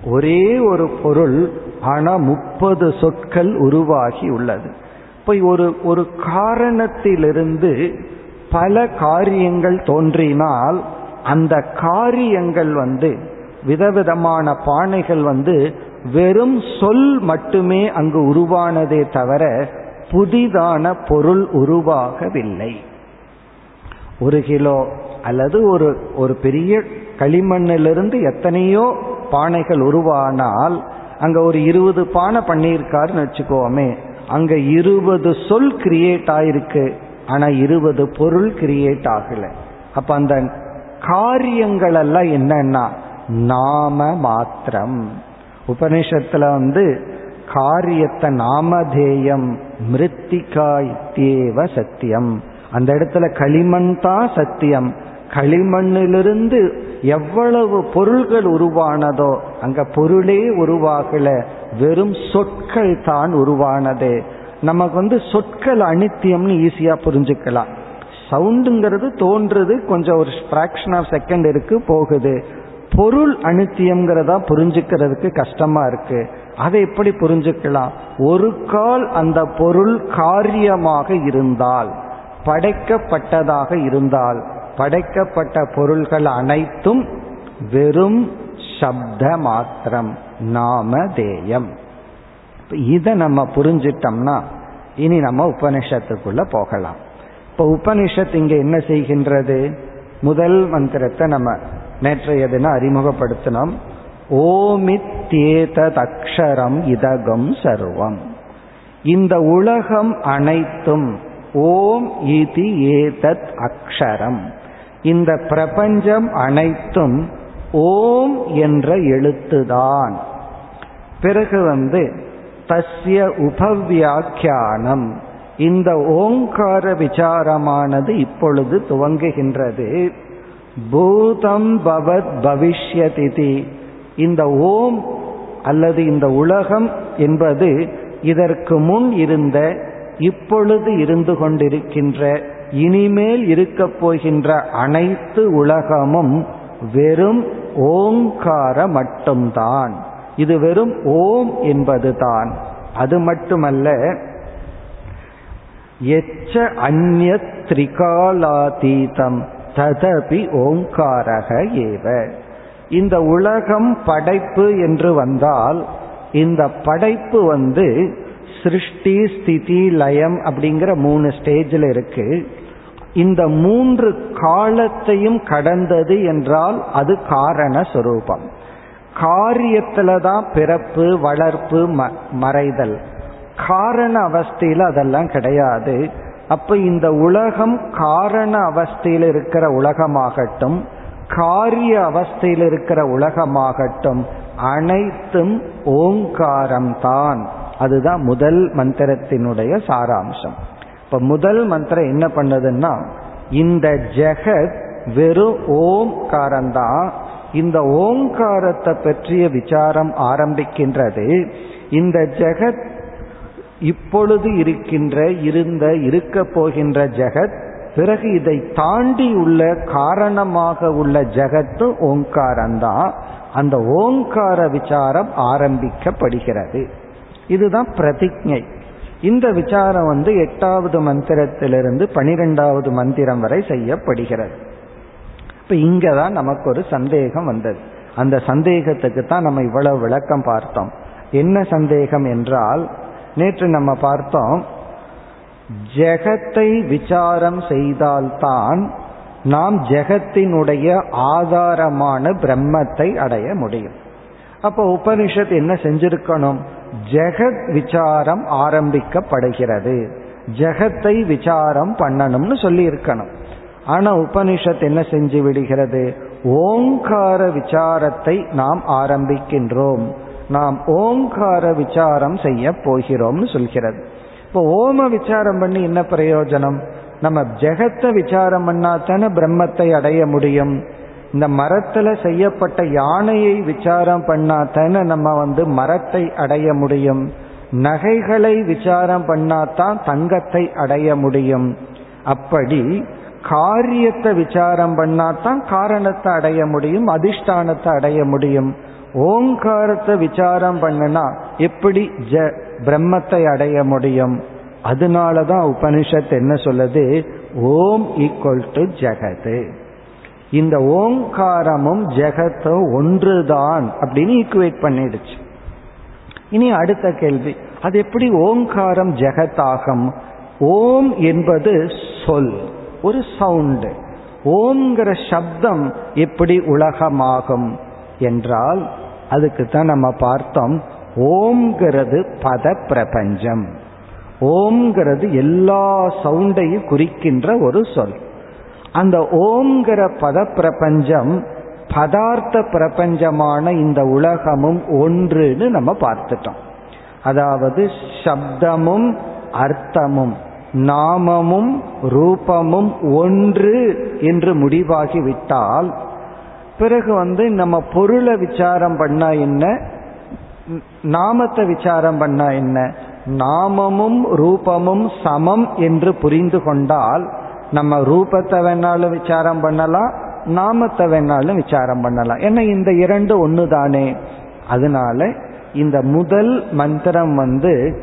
ஒரே ஒரு பொருள் ஆனா முப்பது சொற்கள் உருவாகி உள்ளது. இப்போ ஒரு ஒரு காரணத்திலிருந்து பல காரியங்கள் தோன்றினால் அந்த காரியங்கள் வந்து விதவிதமான பானைகள் வந்து வெறும் சொல் மட்டுமே அங்கு உருவானதே தவிர புதிதான பொருள் உருவாகவில்லை. ஒரு கிலோ அல்லது ஒரு ஒரு பெரிய களிமண்ணிலிருந்து எத்தனையோ பானைகள் உருவானால் அங்க ஒரு இருபது பானை பண்ணியிருக்காருன்னு வச்சுக்கோமே அங்க இருபது சொல் கிரியேட் ஆயிருக்கு ஆனா இருபது பொருள் கிரியேட் ஆகல. அப்ப அந்த காரியங்கள் எல்லாம் என்னன்னா நாம மாத்திரம். உபனிஷத்துல வந்து காரியத்தை நாமதேயம் மிருத்திகா இத்தியேவ சத்தியம். அந்த இடத்துல களிமண் தான் சத்தியம். களிமண்ணிலிருந்து எவ்வளவு பொருள்கள் உருவானதோ அங்க பொருளே உருவாகல. வெறும் சொற்கள் தான் உருவானது. நமக்கு வந்து சொற்கள் அனித்தியம்னு ஈஸியா புரிஞ்சுக்கலாம். சவுண்டுங்கிறது தோன்றது கொஞ்சம் ஒரு ஃபிராக்ஷன் ஆஃப் செகண்ட் இருக்கு போகுது. பொருள் அனித்தியம்ங்கிறதா புரிஞ்சுக்கிறதுக்கு கஷ்டமா இருக்கு. அதை எப்படி புரிஞ்சுக்கலாம்? ஒரு கால் அந்த பொருள் காரியமாக இருந்தால். படைக்கப்பட்டதாக இருந்தால் படைக்கப்பட்ட பொருள்கள் அனைத்தும் வெறும் சப்த மாத்திரம் நாமதேயம் இதை நம்ம புரிஞ்சிட்டோம்னா இனி நம்ம உபனிஷத்துக்குள்ள போகலாம். இப்ப உபனிஷத் இங்க என்ன செய்கின்றது? முதல் மந்திரத்தை நம்ம நேற்றைய தினம் அறிமுகப்படுத்தினோம். ஓமித்தேததக்ஷரம் இதகம் சர்வம். இந்த உலகம் அனைத்தும் ஓம் இதி ஏதத் அக்ஷரம். இந்த பிரபஞ்சம் அனைத்தும் ஓம் என்ற எழுத்துதான். பிறகு வந்து தஸ்ய உபவியாக்கியானம் இந்த ஓங்கார விசாரமானது இப்பொழுது துவங்குகின்றது. பூதம் பவத் பவிஷ்யதிதி. இந்த ஓம் அல்லது இந்த உலகம் என்பது இதற்கு முன் இருந்த இப்பொழுது இருந்து கொண்டிருக்கின்ற இனிமேல் இருக்கப் போகின்ற அனைத்து உலகமும் வெறும் ஓங்கார மட்டும்தான். இது வெறும் ஓம் என்பதுதான். அது மட்டுமல்ல எச்ச அந்நிய திரிகாலாதீதம் ததபி ஓங்காரக ஏவ. இந்த உலகம் படைப்பு என்று வந்தால் இந்த படைப்பு வந்து சிருஷ்டி ஸ்திதி லயம் அப்படிங்கிற மூணு ஸ்டேஜில் இருக்கு. இந்த மூன்று காலத்தையும் கடந்தது என்றால் அது காரண சொரூபம். காரியத்துல தான் பிறப்பு வளர்ப்பு மறைதல். காரண அவஸ்தையில் அதெல்லாம் கிடையாது. அப்ப இந்த உலகம் காரண அவஸ்தையில் இருக்கிற உலகமாகட்டும் காரிய அவஸ்தையில் இருக்கிற உலகமாகட்டும் அனைத்தும் ஓங்காரம் தான் அதுதான் முதல் மந்திரத்தினுடைய சாராம்சம். இப்ப முதல் மந்திரம் என்ன பண்ணதுன்னா இந்த ஜெகத் வெறும் ஓம்காரந்தான் இந்த ஓங்காரத்தை பற்றிய விசாரம் ஆரம்பிக்கின்றது. இந்த ஜெகத் இப்பொழுது இருக்கின்ற இருந்த இருக்க போகின்ற ஜெகத் பிறகு இதை தாண்டி உள்ள காரணமாக உள்ள ஜெகத்து ஓங்காரந்தான் அந்த ஓங்கார விசாரம் ஆரம்பிக்கப்படுகிறது. இதுதான் பிரதிஜை. இந்த விசாரம் வந்து எட்டாவது மந்திரத்திலிருந்து பனிரெண்டாவது மந்திரம் வரை செய்யப்படுகிறது. இப்ப இங்கதான் நமக்கு ஒரு சந்தேகம் வந்தது. அந்த சந்தேகத்துக்கு தான் நம்ம இவ்வளவு விளக்கம் பார்த்தோம். என்ன சந்தேகம் என்றால் நேற்று நம்ம பார்த்தோம் ஜெகத்தை விசாரம் செய்தால்தான் நாம் ஜெகத்தினுடைய ஆதாரமான பிரம்மத்தை அடைய முடியும். அப்போ உபனிஷத் என்ன செஞ்சிருக்கணும்? ஜெகத் விசாரம் ஆரம்பிக்கப்படுகிறது. ஜெகத்தை விசாரம் பண்ணணும்னு சொல்லி இருக்கணும் ஆனா உபனிஷத் என்ன செஞ்சு விடுகிறது? ஓங்கார விசாரத்தை நாம் ஆரம்பிக்கின்றோம். நாம் ஓங்கார விசாரம் செய்ய போகிறோம்னு சொல்கிறது. இப்போ ஓம விசாரம் பண்ணி என்ன பிரயோஜனம்? நம்ம ஜெகத்தை விசாரம் பண்ணா தானே பிரம்மத்தை அடைய முடியும். இந்த மரத்துல செய்யப்பட்ட யானையை விசாரம் பண்ணா தானே நம்ம வந்து மரத்தை அடைய முடியும். நகைகளை விசாரம் பண்ணாதான் தங்கத்தை அடைய முடியும். அப்படி காரியத்தை விசாரம் பண்ணாதான் காரணத்தை அடைய முடியும் அதிஷ்டானத்தை அடைய முடியும். ஓங்காரத்தை விசாரம் பண்ணனா எப்படி ஜ பிரம்மத்தை அடைய முடியும்? அதனாலதான் உபனிஷத் என்ன சொல்லுது? ஓம் ஈக்குவல் டு ஜெகது. இந்த ஓங்காரமும் ஜெகத்தும் ஒன்றுதான் அப்படின்னு ஈக்குவேட் பண்ணிடுச்சு. இனி அடுத்த கேள்வி. அது எப்படி ஓங்காரம் ஜெகத்தாகும்? ஓம் என்பது சொல் ஒரு சவுண்டு ஓம்ங்கிற சப்தம் எப்படி உலகமாகும்? என்றால் அதுக்கு தான் நம்ம பார்த்தோம் ஓம்ங்கிறது பத பிரபஞ்சம் ஓம்ங்கிறது எல்லா சவுண்டையும் குறிக்கின்ற ஒரு சொல். அந்த ஓம்ங்கிற பத பிரபஞ்சம் பதார்த்த பிரபஞ்சமான இந்த உலகமும் ஒன்றுன்னு நம்ம பார்த்துட்டோம். அதாவது சப்தமும் அர்த்தமும் நாமமும் ரூபமும் ஒன்று என்று முடிவாகி விட்டால் பிறகு வந்து நம்ம பொருளை விசாரம் பண்ணா என்ன நாமத்தை விசாரம் பண்ணா என்ன நாமமும் ரூபமும் சமம் என்று புரிந்து கொண்டால் நம்ம ரூபத்தை வேணாலும் விசாரம் பண்ணலாம் நாமத்தை வேணாலும் விசாரம் பண்ணலாம். ஏன்னா இந்த இரண்டு ஒன்று தானே அதனால இந்த முதல் மந்திரம் வந்து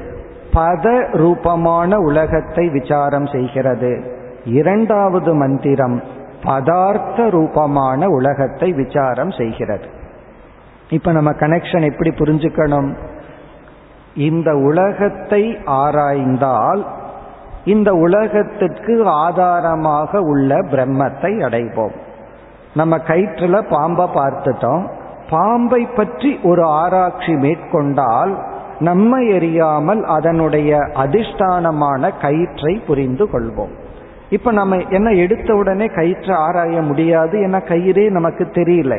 பத ரூபமான உலகத்தை விசாரம் செய்கிறது. இரண்டாவது மந்திரம் பதார்த்த ரூபமான உலகத்தை விசாரம் செய்கிறது. இப்ப நம்ம கனெக்ஷன் எப்படி புரிஞ்சுக்கணும்? இந்த உலகத்தை ஆராய்ந்தால் இந்த உலகத்திற்கு ஆதாரமாக உள்ள பிரம்மத்தை அடைவோம். நம்ம கயிற்றுல பாம்பை பார்த்துட்டோம். பாம்பை பற்றி ஒரு ஆராய்ச்சி மேற்கொண்டால் நம்மை எறியாமல் அதனுடைய அதிஷ்டானமான கயிற்றை புரிந்து கொள்வோம். இப்ப நம்ம என்ன எடுத்த உடனே கயிற்றை ஆராய முடியாது என கயிறே நமக்கு தெரியல.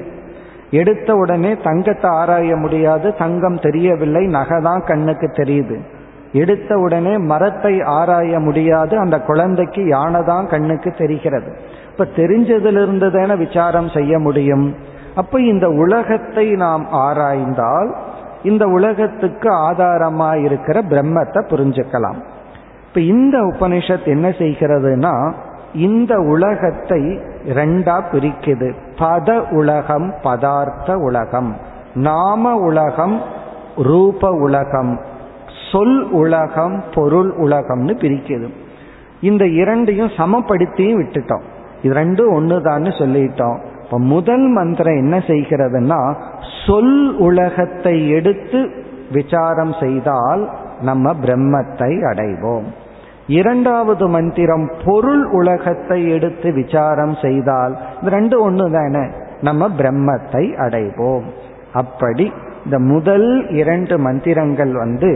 எடுத்த உடனே தங்கத்தை ஆராய முடியாது தங்கம் தெரியவில்லை நகை தான் கண்ணுக்கு தெரியுது. எடுத்த உடனே மரத்தை ஆராய முடியாது. அந்த குழந்தைக்கு யானை தான் கண்ணுக்கு தெரிகிறது. இப்ப தெரிஞ்சதிலிருந்து தானே விசாரம் செய்ய முடியும். அப்ப இந்த உலகத்தை நாம் ஆராய்ந்தால் இந்த உலகத்துக்கு ஆதாரமா இருக்கிற பிரம்மத்தை புரிஞ்சுக்கலாம். இப்ப இந்த உபனிஷத் என்ன செய்கிறதுனா இந்த உலகத்தை ரெண்டா பிரிக்குது. பத உலகம் பதார்த்த உலகம். நாம உலகம் ரூப உலகம். சொல் உலகம் பொருள் உலகம்னு பிரிக்குது. இந்த இரண்டையும் சமப்படுத்தியும் விட்டுட்டோம். இது ரெண்டும் ஒண்ணுதான்னு சொல்லிட்டோம். இப்ப முதல் மந்திரம் என்ன செய்கிறதுனா சொல் உலகத்தை எடுத்து விசாரம் செய்தால் நம்ம பிரம்மத்தை அடைவோம். இரண்டாவது மந்திரம் பொருள் உலகத்தை எடுத்து விசாரம் செய்தால் இது ரெண்டு ஒன்று தானே நம்ம பிரம்மத்தை அடைவோம். அப்படி இந்த முதல் இரண்டு மந்திரங்கள் வந்து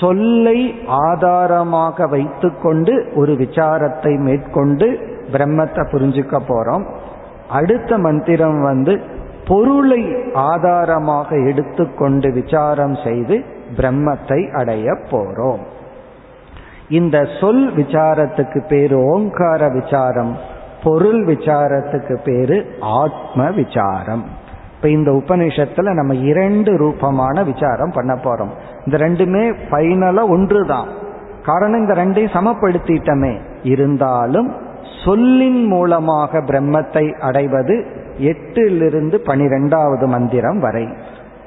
சொல்லை ஆதாரமாக வைத்துக்கொண்டு ஒரு விசாரத்தை மேற்கொண்டு பிரம்மத்தை புரிஞ்சுக்க போறோம். அடுத்த மந்திரம் வந்து பொருளை ஆதாரமாக எடுத்துக்கொண்டு விசாரம் செய்து பிரம்மத்தை அடைய போறோம். இந்த சொல் விசாரத்துக்கு பேரு ஓங்கார விசாரம் பொருள் விசாரத்துக்கு பேரு ஆத்ம விசாரம். இப்ப இந்த உபநிஷத்துல நம்ம இரண்டு ரூபமான விசாரம் பண்ண போறோம். இந்த ரெண்டுமே பைனலா ஒன்று தான் காரணம் இந்த ரெண்டையும் சமப்படுத்திட்டமே. இருந்தாலும் சொல்லின் மூலமாக பிரம்மத்தை அடைவது எட்டிலிருந்து பனிரெண்டாவது மந்திரம் வரை.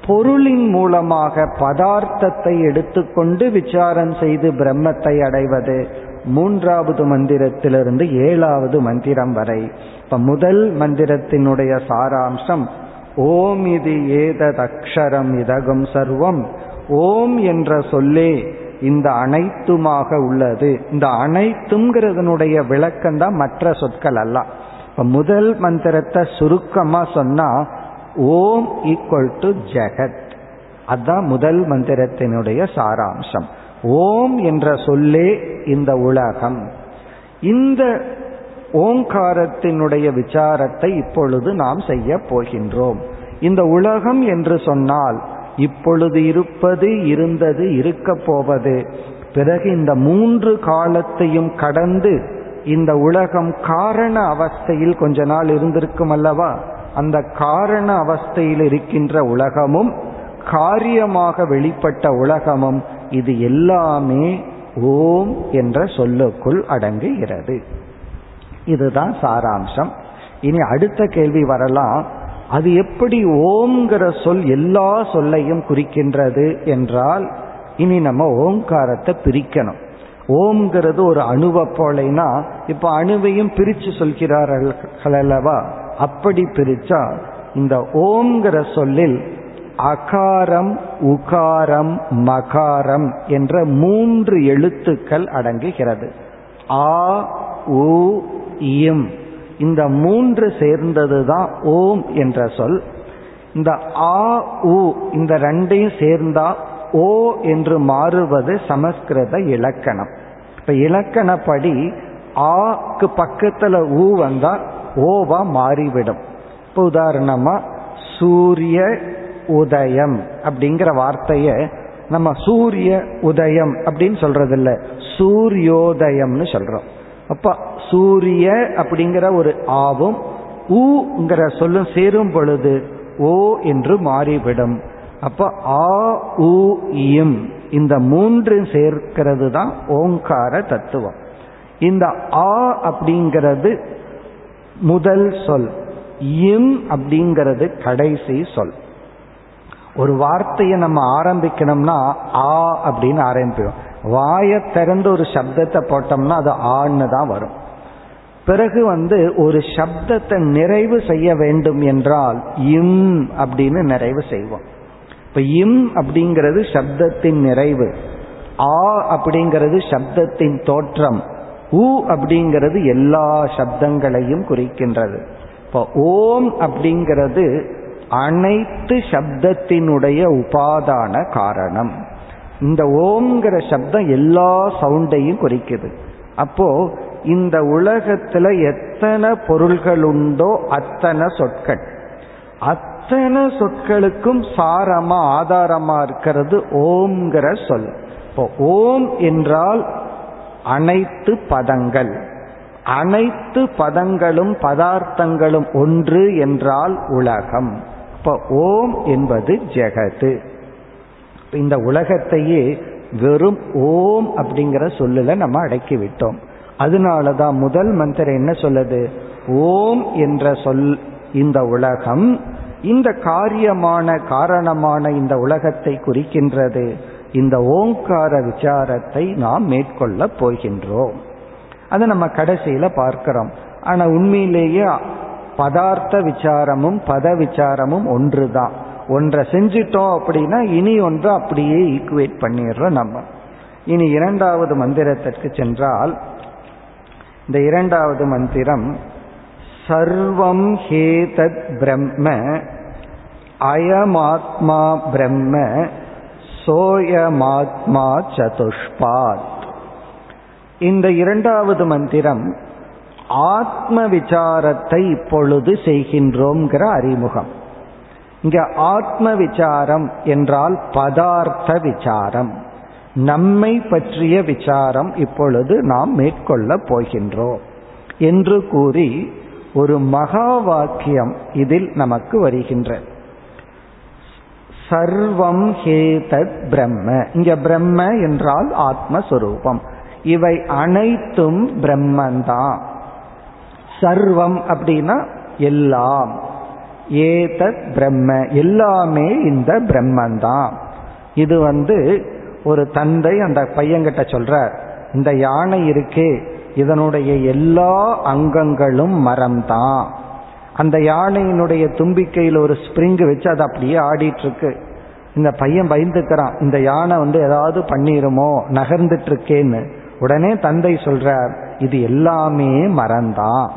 பொருளின் மூலமாக பதார்த்தத்தை எடுத்துக்கொண்டு விசாரம் செய்து பிரம்மத்தை அடைவது மூன்றாவது மந்திரத்திலிருந்து ஏழாவது மந்திரம் வரை. இப்ப முதல் மந்திரத்தினுடைய சாராம்சம் ஓம் இது ஏததக்ஷரம் இதகம் சர்வம். ஓம் என்ற சொல்லே இந்த அனைத்துமாக உள்ளது. இந்த அனைத்துங்கிறதனுடைய விளக்கம் தான் மற்ற சொற்கள் அல்ல. இப்ப முதல் மந்திரத்தை சுருக்கமா சொன்னா ஓம் ஈக்குவல் டு ஜெகத். அதுதான் முதல் மந்திரத்தினுடைய சாராம்சம். ஓம் என்ற சொல்லே இந்த உலகம். இந்த ஓங்காரத்தினுடைய விசாரத்தை இப்பொழுது நாம் செய்ய போகின்றோம். இந்த உலகம் என்று சொன்னால் இப்பொழுது இருப்பது இருந்தது இருக்க போவது. பிறகு இந்த மூன்று காலத்தையும் கடந்து இந்த உலகம் காரண அவஸ்தையில் கொஞ்ச நாள் இருந்திருக்கும் அல்லவா? அந்த காரண அவஸ்தையில் இருக்கின்ற உலகமும் காரியமாக வெளிப்பட்ட உலகமும் இது எல்லாமே ஓம் என்ற சொல்லுக்குள் அடங்குகிறது. இதுதான் சாராம்சம். இனி அடுத்த கேள்வி வரலாம் அது எப்படி ஓம்ங்கிற சொல் எல்லா சொல்லையும் குறிக்கின்றது என்றால் இனி நம்ம ஓங்காரத்தை பிரிக்கணும். ஓம்ங்கிறது ஒரு அணுவை போலைனா இப்ப அணுவையும் பிரிச்சு சொல்கிறார்கள் அல்லவா? அப்படி பிரிச்சா இந்த ஓம்ங்கிற சொல்லில் அகாரம் உகாரம் மகாரம் என்ற மூன்று எழுத்துக்கள் அடங்குகிறது. ஆ உ இம் இந்த மூன்று சேர்ந்தது தான் ஓம் என்ற சொல். இந்த ஆ உ இந்த ரெண்டையும் சேர்ந்தா ஓ என்று மாறுவது சமஸ்கிருத இலக்கணம். இப்ப இலக்கணப்படி ஆக்கு பக்கத்துல ஊ வந்தா ஓவா மாறிவிடும். இப்போ உதாரணமா சூரிய உதயம் அப்படிங்கிற வார்த்தைய நம்ம சூரிய உதயம் அப்படின்னு சொல்றது இல்ல சூரியோதயம்னு சொல்றோம். அப்ப சூரிய அப்படிங்கிற ஒரு ஆவும் ஊங்கிற சொல்லும் சேரும் பொழுது ஓ என்று மாறிவிடும். அப்ப ஆ ஊ இம் இந்த மூன்று சேர்க்கிறது தான் ஓங்கார தத்துவம். இந்த ஆ அப்படிங்கிறது முதல் சொல் இம் அப்படிங்கிறது கடைசி சொல். ஒரு வார்த்தையை நம்ம ஆரம்பிக்கணும்னா ஆ அப்படின்னு ஆரம்பிக்கும் வாயை திறந்து ஒரு சப்தத்தை போட்டோம்னா அது ஆன்னு தான் வரும். பிறகு வந்து ஒரு சப்தத்தை நிறைவு செய்ய வேண்டும் என்றால் இம் அப்படின்னு நிறைவு செய்வோம். இப்ப இம் அப்படிங்கிறது சப்தத்தின் நிறைவு ஆ அப்படிங்கிறது சப்தத்தின் தோற்றம் உ அப்படிங்கிறது எல்லா சப்தங்களையும் குறிக்கின்றது. இப்போ ஓம் அப்படிங்கிறது அனைத்து சப்தத்தினுடைய உபாதான காரணம். இந்த ஓம்ங்கிற சப்தம் எல்லா சவுண்டையும் குறிக்குது. அப்போ இந்த உலகத்துல எத்தனை பொருள்கள் உண்டோ அத்தனை சொற்கள். அத்தனை சொற்களுக்கும் சாரமா ஆதாரமா இருக்கிறது ஓம்ங்கிற சொல். இப்போ ஓம் என்றால் அனைத்து பதங்கள். அனைத்து பதங்களும் பதார்த்தங்களும் ஒன்று என்றால் உலகம். இப்போ ஓம் என்பது ஜெகது இந்த உலகத்தையே வெறும் ஓம் அப்படிங்கிற சொல்லுல நம்ம அடக்கி விட்டோம். அதனாலதான் முதல் மந்திரம் என்ன சொல்லுது? ஓம் என்ற சொல் இந்த உலகம் இந்த காரியமான காரணமான இந்த உலகத்தை குறிக்கின்றது. இந்த ஓங்கார விசாரத்தை நாம் மேற்கொள்ள போகின்றோம். அதை நம்ம கடைசியில பார்க்கிறோம். ஆனா உண்மையிலேயே பதார்த்த விசாரமும் பத விசாரமும் ஒன்றுதான். ஒன்றை செஞ்சிட்டோம் அப்படின்னா இனி ஒன்றை அப்படியே ஈக்குவேட் பண்ணிடுறோம் நம்ம. இனி இரண்டாவது மந்திரத்திற்கு சென்றால் இந்த இரண்டாவது மந்திரம் சர்வம் ஹேதத் பிரம்ம அயமாத்மா பிரம்ம சோயமாத்மா சதுஷ்பாத். இந்த இரண்டாவது மந்திரம் ஆத்ம விசாரத்தை இப்பொழுது செய்கின்றோம்ங்கிற அறிமுகம். இங்க ஆத்ம விசாரம் என்றால் பதார்த்த விசாரம். நம்மை பற்றிய விசாரம் இப்பொழுது நாம் மேற்கொள்ள போகின்றோம். என்று கூறி ஒரு மகா வாக்கியம் இதில் நமக்கு வருகின்ற. சர்வம் ஹேதத் பிரம்ம. இங்க பிரம்ம என்றால் ஆத்மஸ்வரூபம். இவை அனைத்தும் பிரம்மந்தான். சர்வம் அப்படின்னா எல்லாம். ஏதத் பிரம்ம. எல்லாமே இந்த பிரம்மந்தான் இது வந்து ஒரு தந்தை அந்த பையன்கிட்ட சொல்றார் இந்த யானை இருக்கே இதனுடைய எல்லா அங்கங்களும் மரம்தான். அந்த யானையினுடைய தும்பிக்கையில் ஒரு ஸ்ப்ரிங் வச்சு அது அப்படியே ஆடிட்டு இருக்கு இந்த பையன் பயந்துக்கிறான் இந்த யானை வந்து ஏதாவது பண்ணிருமோ நகர்ந்துட்டு இருக்கேன்னு உடனே தந்தை சொல்றார் இது எல்லாமே மறந்தான்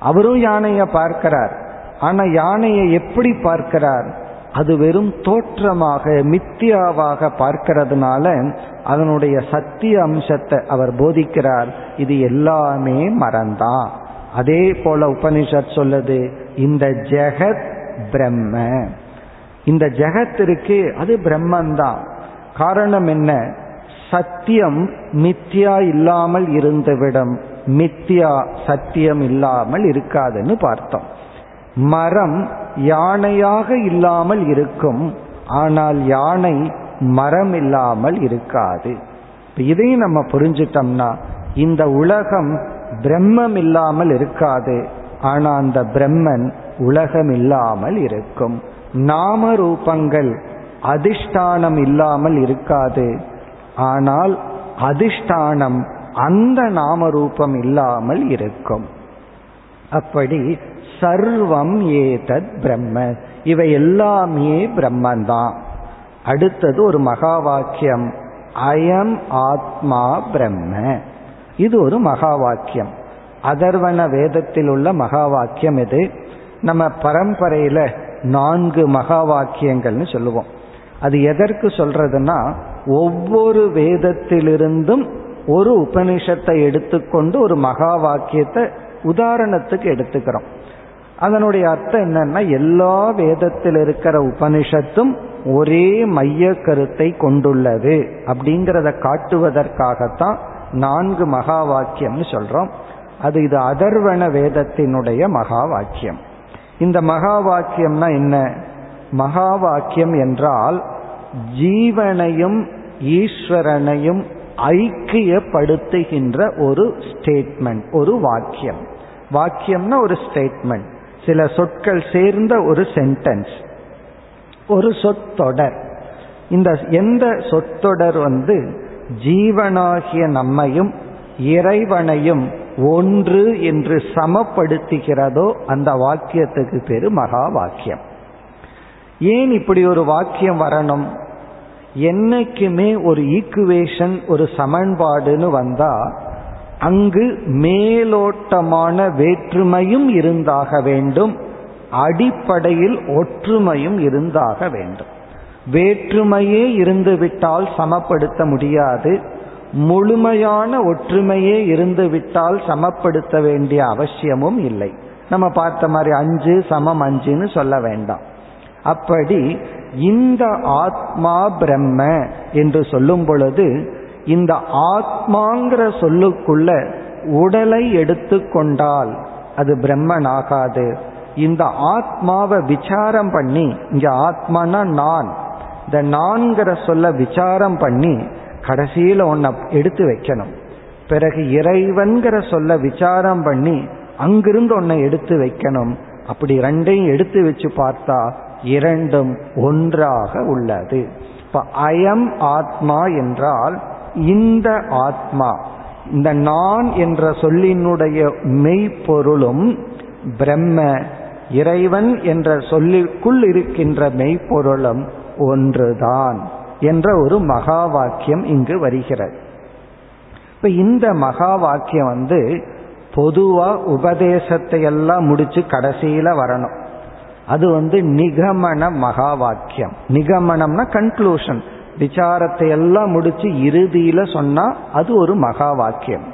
அவரும் யானைய பார்க்கிறார். ஆனா யானையை எப்படி பார்க்கிறார்? அது வெறும் தோற்றமாக மித்தியாவாக பார்க்கிறதுனால அதனுடைய சத்திய அம்சத்தை அவர் போதிக்கிறார். இது எல்லாமே மறந்தான் அதே போல உபனிஷத் சொல்லுது இந்த ஜெகத் பிரம்ம. இந்த ஜெகத் இருக்கு அது பிரம்மந்தான் காரணம் என்ன? சத்தியம் மித்யா இல்லாமல் இருந்துவிடும். மித்யா சத்தியம் இல்லாமல் இருக்காதுன்னு பார்த்தோம். மரம் யானையாக இல்லாமல் இருக்கும். ஆனால் யானை மரம் இல்லாமல் இருக்காது இதையும் நம்ம புரிஞ்சிட்டோம்னா இந்த உலகம் பிரம்மம் இல்லாமல் இருக்காது. ஆனா அந்த பிரம்மன் உலகம் இல்லாமல் இருக்கும். நாம ரூபங்கள் அதிஷ்டானம் இல்லாமல் இருக்காது. ஆனால் அதிஷ்டானம் அந்த நாம ரூபம் இல்லாமல் இருக்கும். அப்படி சர்வம் ஏதத் பிரம்ம. இவை எல்லாமே பிரம்மந்தான். அடுத்தது ஒரு மகா வாக்கியம் அயம் ஆத்மா பிரம்ம. இது ஒரு மகா வாக்கியம் அதர்வன வேதத்தில் உள்ள மகா வாக்கியம் இது நம்ம பரம்பரையில நான்கு மகா வாக்கியங்கள்னு சொல்லுவோம். அது எதற்கு சொல்றதுன்னா ஒவ்வொரு வேதத்திலிருந்தும் ஒரு உபனிஷத்தை எடுத்துக்கொண்டு ஒரு மகா வாக்கியத்தை உதாரணத்துக்கு எடுத்துக்கிறோம். அதனுடைய அர்த்தம் என்னன்னா எல்லா வேதத்தில் இருக்கிற உபனிஷத்தும் ஒரே மைய கருத்தை கொண்டுள்ளது அப்படிங்கிறத காட்டுவதற்காகத்தான் நான்கு மகா வாக்கியம்னு சொல்றோம். அது இது அதர்வன வேதத்தினுடைய மகா வாக்கியம். இந்த மகா வாக்கியம்னா என்ன? மகா வாக்கியம் என்றால் ஜீவனையும் ஈஸ்வரனையும் ஐக்கியப்படுத்துகின்ற ஒரு ஸ்டேட்மெண்ட் ஒரு வாக்கியம். வாக்கியம்னா ஒரு ஸ்டேட்மெண்ட் சில சொற்கள் சேர்ந்த ஒரு சென்டென்ஸ் ஒரு சொற்றொடர். இந்த எந்த சொற்றொடர் வந்து ஜீவனாகிய நம்மையும் இறைவனையும் ஒன்று என்று சமப்படுத்துகிறதோ அந்த வாக்கியத்துக்கு பேரு மகா வாக்கியம். ஏன் இப்படி ஒரு வாக்கியம் வரணும்? என்னைக்குமே ஒரு ஈக்குவேஷன் ஒரு சமன்பாடுன்னு வந்தா அங்கு மேலோட்டமான வேற்றுமையும் இருந்தாக வேண்டும். அடிப்படையில் ஒற்றுமையும் இருந்தாக வேண்டும். வேற்றுமையே இருந்துவிட்டால் சமப்படுத்த முடியாது. முழுமையான ஒற்றுமையே இருந்துவிட்டால் சமப்படுத்த வேண்டிய அவசியமும் இல்லை. நம்ம பார்த்த மாதிரி அஞ்சு சமம் அஞ்சுன்னு சொல்ல வேண்டாம். அப்படி இந்த ஆத்மா பிரம்ம என்று சொல்லும் பொழுது இந்த ஆத்மாங்கிற சொல்லுக்குள்ள உடலை எடுத்துக்கொண்டால் அது பிரம்மன் ஆகாது இந்த ஆத்மாவை விசாரம் பண்ணி இங்க ஆத்மானா நான் இந்த நான்கிற சொல்ல விசாரம் பண்ணி கடைசியில ஒன்ன எடுத்து வைக்கணும். பிறகு இறைவன்கிற சொல்ல விசாரம் பண்ணி அங்கிருந்து ஒன்னை எடுத்து வைக்கணும். அப்படி ரெண்டையும் எடுத்து வச்சு பார்த்தா இரண்டும் ஒன்றாக உள்ளது. இப்ப அயம் ஆத்மா என்றால் இந்த ஆத்மா இந்த நான் என்ற சொல்லினுடைய மெய்ப்பொருளும் பிரம்ம இறைவன் என்ற சொல்லிற்குள் இருக்கின்ற மெய்ப்பொருளும் ஒன்றுதான் என்ற ஒரு மகா வாக்கியம் இங்கு வருகிறது. இப்ப இந்த மகா வாக்கியம் வந்து பொதுவா உபதேசத்தை எல்லாம் முடிச்சு கடைசியில வரணும். அது வந்து நிகமன மகா வாக்கியம் நிகமனம்னா கன்க்ளூஷன் விசாரத்தை எல்லாம் முடிச்சு இறுதியில சொன்னா அது ஒரு மகா வாக்கியம்.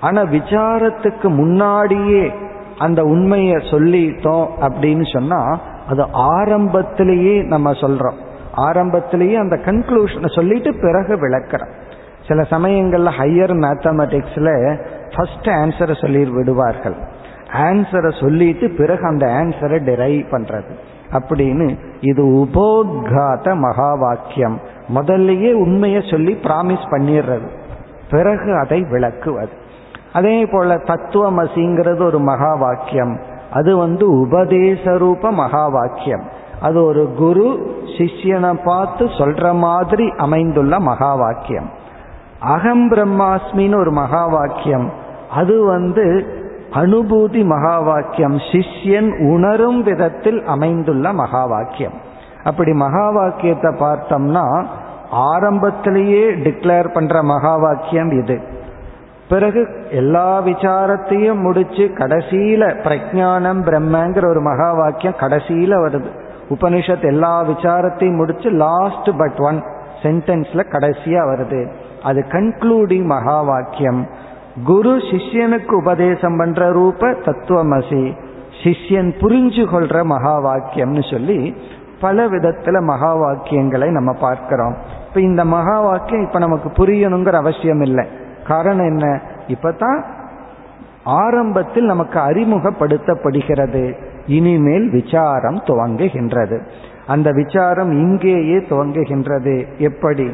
ஆனா விசாரத்துக்கு முன்னாடியே அந்த உண்மையை சொல்லிட்டோம் அப்படின்னு சொன்னா அது ஆரம்பத்திலேயே நம்ம சொல்றோம். ஆரம்பத்திலேயே அந்த கன்க்ளூஷனை சொல்லிட்டு பிறகு விளக்கிறோம். சில சமயங்கள்ல ஹையர் மேத்தமெட்டிக்ஸ்ல ஃபர்ஸ்ட் ஆன்சரை சொல்லி விடுவார்கள் ஆன்சரை சொல்லிட்டு பிறகு அந்த ஆன்சரை டிரைவ் பண்றது. அப்படின்னு இது உபோத்காத மகா வாக்கியம் முதல்லயே உண்மையை சொல்லி பிராமிஸ் பண்ணிடுறது. பிறகு அதை விளக்குவது. அதே போல தத்துவமசிங்கிறது ஒரு மகா வாக்கியம் அது வந்து உபதேச ரூப மகா வாக்கியம் அது ஒரு குரு சிஷ்யனை பார்த்து சொல்ற மாதிரி அமைந்துள்ள மகா வாக்கியம் அகம் பிரம்மாஸ்மின்னு ஒரு மகா வாக்கியம் அது வந்து அனுபூதி மகா வாக்கியம் சிஷ்யன் உணரும் விதத்தில் அமைந்துள்ள மகா வாக்கியம் அப்படி மகா வாக்கியத்தை பார்த்தோம்னா ஆரம்பத்திலேயே டிக்ளேர் பண்ற மகா வாக்கியம் இது. பிறகு எல்லா விசாரத்தையும் முடிச்சு கடைசியில பிரஜானம் பிரம்மங்கிற ஒரு மகா வாக்கியம் கடைசியில வருது. உபனிஷத் எல்லா விசாரத்தையும் முடிச்சு லாஸ்ட் பட் ஒன் சென்டென்ஸ்ல கடைசியா வருது. அது கன்க்ளூடிங் மகா வாக்கியம் குரு சிஷ்யனுக்கு உபதேசம் பண்ற ரூப தத்துவமசி. சிஷ்யன் புரிஞ்சு கொள்ற மகா வாக்கியம்னு சொல்லி பல விதத்துல மகா வாக்கியங்களை நம்ம பார்க்கிறோம். இப்ப இந்த மகா வாக்கியம் இப்ப நமக்கு புரியணுங்கிற அவசியம் இல்லை. காரணம் என்ன? இப்பதான் ஆரம்பத்தில் நமக்கு அறிமுகப்படுத்தப்படுகிறது. இனிமேல் விசாரம் துவங்குகின்றது. அந்த விசாரம் இங்கேயே துவங்குகின்றது. எப்படி?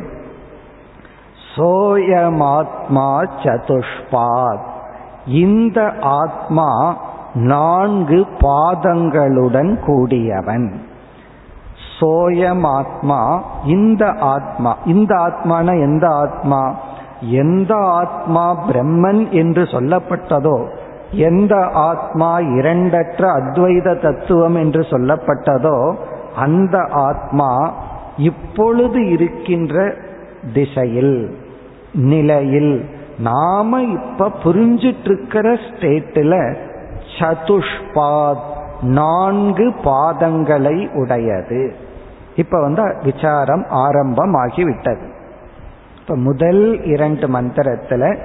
சோயமாத்மா சதுஷ்பாத். இந்த ஆத்மா நான்கு பாதங்களுடன் கூடியவன். சோயம் ஆத்மா இந்த ஆத்மா இந்த ஆத்மான எந்த ஆத்மா? எந்த ஆத்மா பிரம்மன் என்று சொல்லப்பட்டதோ எந்த ஆத்மா இரண்டற்ற அத்வைத தத்துவம் என்று சொல்லப்பட்டதோ அந்த ஆத்மா இப்பொழுது இருக்கின்ற திசையில் நிலையில். நாம இப்ப புரிஞ்சிட்டு இருக்கிற ஸ்டேட்டில் சதுஷ்பாத் நான்கு பாதங்களை உடையது. இப்ப வந்து விசாரம் ஆரம்பமாகிவிட்டது. இப்ப முதல் இரண்டு மந்திரத்துல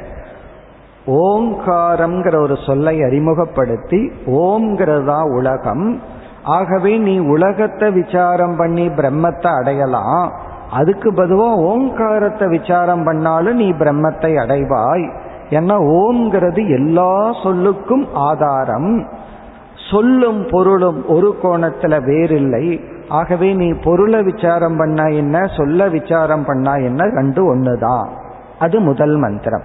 ஓங்காரம்ங்கிற ஒரு சொல்லை அறிமுகப்படுத்தி ஓம்ங்கிறதா உலகம். ஆகவே நீ உலகத்தை விசாரம் பண்ணி பிரம்மத்தை அடையலாம். அதுக்கு பதுவா ஓங்காரத்தை விசாரம் பண்ணாலும் நீ பிரம்மத்தை அடைவாய். ஏன்னா ஓம்ங்கிறது எல்லா சொல்லுக்கும் ஆதாரம். சொல்லும் பொருளும் ஒரு கோணத்துல வேறில்லை. ஆகவே நீ பொருளை விசாரம் பண்ணா என்ன சொல்ல விசாரம் பண்ணா என்ன ரெண்டு ஒண்ணுதான் அது முதல் மந்திரம்.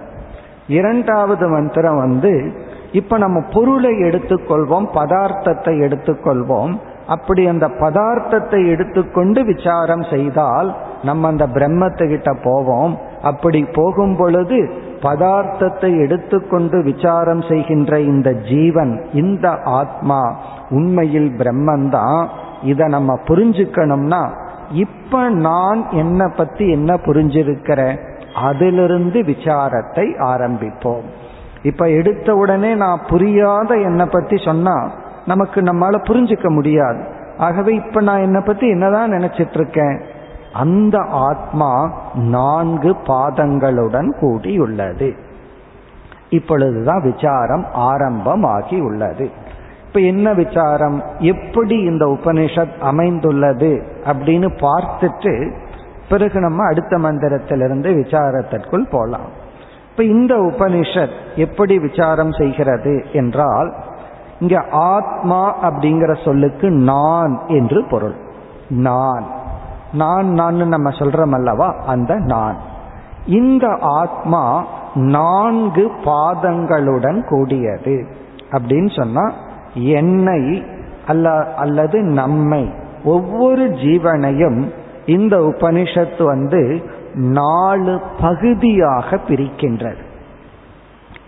இரண்டாவது மந்திரம் வந்து இப்ப நம்ம பொருளை எடுத்துக்கொள்வோம் பதார்த்தத்தை எடுத்துக்கொள்வோம். அப்படி அந்த பதார்த்தத்தை எடுத்துக்கொண்டு விசாரம் செய்தால் நம்ம அந்த பிரம்மத்துக்கிட்ட போவோம். அப்படி போகும் பொழுது பதார்த்தத்தை எடுத்துக்கொண்டு விசாரம் செய்கின்ற இந்த ஜீவன் இந்த ஆத்மா உண்மையில் பிரம்மந்தான் இதை நம்ம புரிஞ்சுக்கணும்னா இப்ப நான் என்ன பத்தி என்ன புரிஞ்சிருக்கிறேன் அதிலிருந்து விசாரத்தை ஆரம்பிப்போம். இப்ப எடுத்த உடனே நான் புரியாத என்னை பத்தி சொன்னா நமக்கு நம்மால புரிஞ்சுக்க முடியாது. ஆகவே இப்ப நான் என்னை பத்தி என்னதான் நினைச்சிட்டு இருக்கேன்? அந்த ஆத்மா நான்கு பாதங்களுடன் கூடியுள்ளது. இப்பொழுதுதான் விசாரம் ஆரம்பமாகி உள்ளது. இப்ப என்ன விசாரம்? எப்படி இந்த உபனிஷத் அமைந்துள்ளது அப்படின்னு பார்த்துட்டு பிறகு நம்ம அடுத்த மந்திரத்திலிருந்து விசாரத்திற்குள் போலாம். இப்ப இந்த உபனிஷத் எப்படி விசாரம் செய்கிறது என்றால் இங்க ஆத்மா அப்படிங்கிற சொல்லுக்கு நான் என்று பொருள். நான். நான் நான் நம்ம சொல்றோம் அல்லவா? அந்த நான். இந்த ஆத்மா நான்கு பாதங்களுடன் கூடியது. அப்படின்னு சொன்னா என்னை அல்ல அல்லது நம்மை ஒவ்வொரு ஜீவனையும் இந்த உபனிஷத்து வந்து நாலு பகுதியாக பிரிக்கின்றது.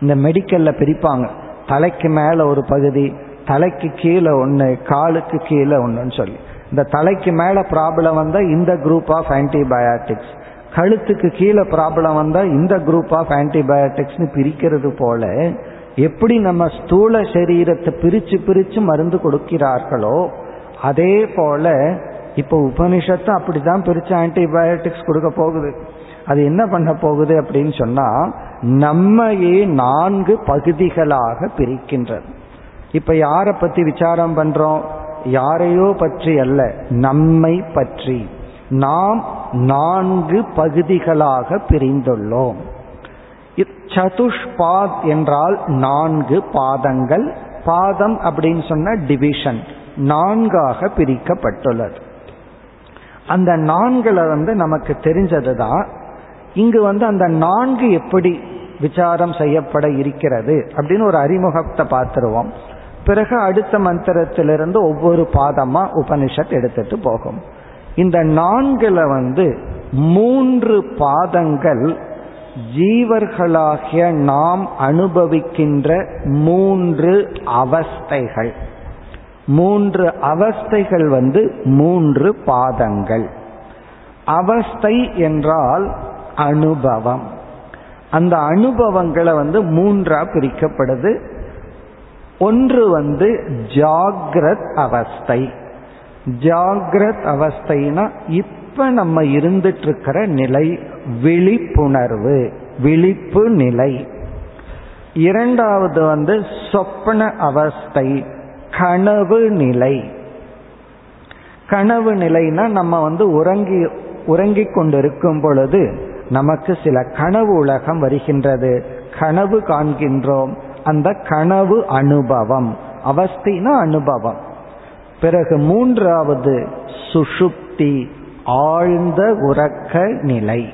இந்த மெடிக்கல்ல பிரிப்பாங்க. தலைக்கு மேல ஒரு பகுதி தலைக்கு கீழே ஒன்று காலுக்கு கீழே ஒன்றுன்னு சொல்லி. இந்த தலைக்கு மேல ப்ராப்ளம் வந்தால் இந்த குரூப் ஆஃப் ஆன்டிபயாட்டிக்ஸ் கழுத்துக்கு கீழே ப்ராப்ளம் வந்தால் இந்த குரூப் ஆஃப் ஆன்டிபயாட்டிக்ஸ்னு பிரிக்கிறது போல எப்படி நம்ம ஸ்தூல சரீரத்தை பிரித்து பிரித்து மருந்து கொடுக்கிறார்களோ அதே போல இப்போ உபனிஷத்து அப்படிதான் பிரித்து ஆன்டிபயோட்டிக்ஸ் கொடுக்க போகுது. அது என்ன பண்ண போகுது அப்படின்னு சொன்னா நம்மையே நான்கு பகுதிகளாக பிரிக்கின்றது. இப்ப யாரை பத்தி விசாரம் பண்றோம்? யாரையோ பற்றி அல்ல நம்மை பற்றி. நாம் நான்கு பகுதிகளாக பிரிந்துள்ளோம். சதுஷ்பாத் என்றால் நான்கு பாதங்கள். பாதம் அப்படின்னு சொன்ன டிவிஷன் நான்காக பிரிக்கப்பட்டுள்ளது. அந்த நான்களை வந்து நமக்கு தெரிஞ்சதுதான் இங்கு வந்து அந்த நான்கு எப்படி விசாரம் செய்யப்பட இருக்கிறது அப்படின்னு ஒரு அறிமுகத்தை பார்த்துருவோம். பிறகு அடுத்த மந்திரத்திலிருந்து ஒவ்வொரு பாதமா உபனிஷத் எடுத்துட்டு போகும். இந்த நான்குல வந்து மூன்று பாதங்கள் ஜீவர்களாகிய நாம் அனுபவிக்கின்ற மூன்று அவஸ்தைகள். மூன்று அவஸ்தைகள் வந்து மூன்று பாதங்கள். அவஸ்தை என்றால் அனுபவம். அந்த அனுபவங்களை வந்து மூன்றா பிரிக்கப்படுது. ஒன்று வந்து ஜாகிரத் அவஸ்தை. ஜாகிரத் அவஸ்தைனா இப்ப நம்ம இருந்துட்டு இருக்கிற நிலை விழிப்புணர்வு விழிப்பு நிலை. இரண்டாவது வந்து சொப்பன அவஸ்தை கனவு நிலை. கனவு நிலைனா நம்ம வந்து உறங்கி உறங்கிக் கொண்டிருக்கும் பொழுது நமக்கு சில கனவு உலகம் வருகின்றது. கனவு காண்கின்றோம். அந்த கனவு அனுபவம். அவஸ்தினா அனுபவம். பிறகு மூன்றாவது சுஷுப்தி ஆழ்ந்த உறக்க நிலை.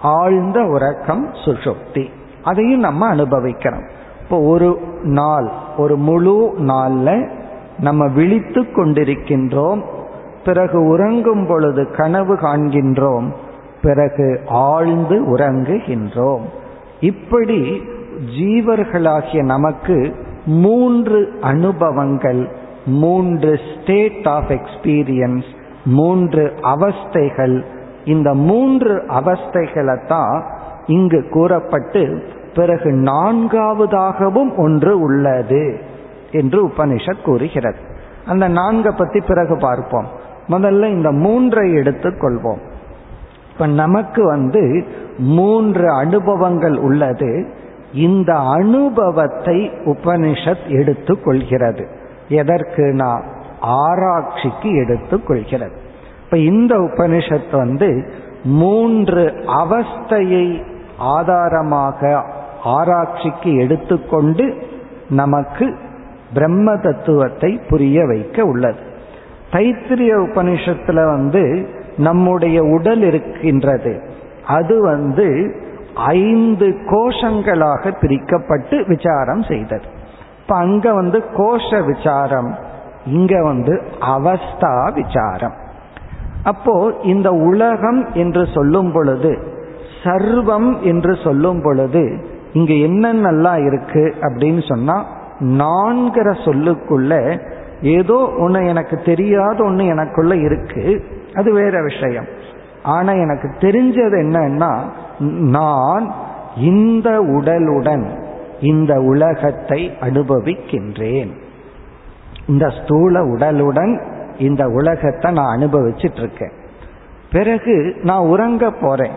ஆழ்ந்த உறக்கம் சுஷுப்தி. அதையும் நம்ம அனுபவிக்கிறோம் இப்போ ஒரு நாள் ஒரு முழு நாளில் நம்ம விழித்து கொண்டிருக்கின்றோம். பிறகு உறங்கும் பொழுது கனவு காண்கின்றோம். பிறகு ஆழ்ந்து உறங்குகின்றோம். இப்படி ஜீவர்களாகிய நமக்கு மூன்று அனுபவங்கள் மூன்று ஸ்டேட் ஆஃப் எக்ஸ்பீரியன்ஸ் மூன்று அவஸ்தைகள். இந்த மூன்று அவஸ்தைகளை தான் இங்கு கூறப்பட்டு பிறகு நான்காவதாகவும் ஒன்று உள்ளது என்று உபனிஷத் கூறுகிறது. அந்த நான்கை பத்தி பிறகு பார்ப்போம். முதல்ல இந்த மூன்றை எடுத்துக்கொள்வோம் இப்ப நமக்கு வந்து மூன்று அனுபவங்கள் உள்ளது. இந்த அனுபவத்தை உபனிஷத் எடுத்துக்கொள்கிறது எதற்குனா? ஆராய்ச்சிக்கு எடுத்துக்கொள்கிறது இப்ப இந்த உபனிஷத் வந்து மூன்று அவஸ்தையை ஆதாரமாக ஆராய்ச்சிக்கு எடுத்துக்கொண்டு நமக்கு பிரம்ம தத்துவத்தை புரிய வைக்க உள்ளது. தைத்திரிய உபனிஷத்துல வந்து நம்முடைய உடல் இருக்கின்றது. அது வந்து ஐந்து கோஷங்களாக பிரிக்கப்பட்டு விசாரம் செய்தது. இப்ப அங்க வந்து கோஷ விசாரம் இங்க வந்து அவஸ்தா விசாரம். அப்போ இந்த உலகம் என்று சொல்லும் பொழுது சர்வம் என்று சொல்லும் பொழுது இங்க என்னென்னலாம் இருக்கு அப்படின்னு சொன்னா நான்கிற சொல்லுக்குள்ள ஏதோ ஒன்று எனக்கு தெரியாத ஒன்று எனக்குள்ள இருக்கு. அது வேற விஷயம். ஆனா எனக்கு தெரிஞ்சது என்னன்னா நான் இந்த உடலுடன் இந்த உலகத்தை அனுபவிக்கின்றேன். இந்த ஸ்தூல உடலுடன் இந்த உலகத்தை நான் அனுபவிச்சிட்டு இருக்கேன் பிறகு நான் உறங்க போறேன்.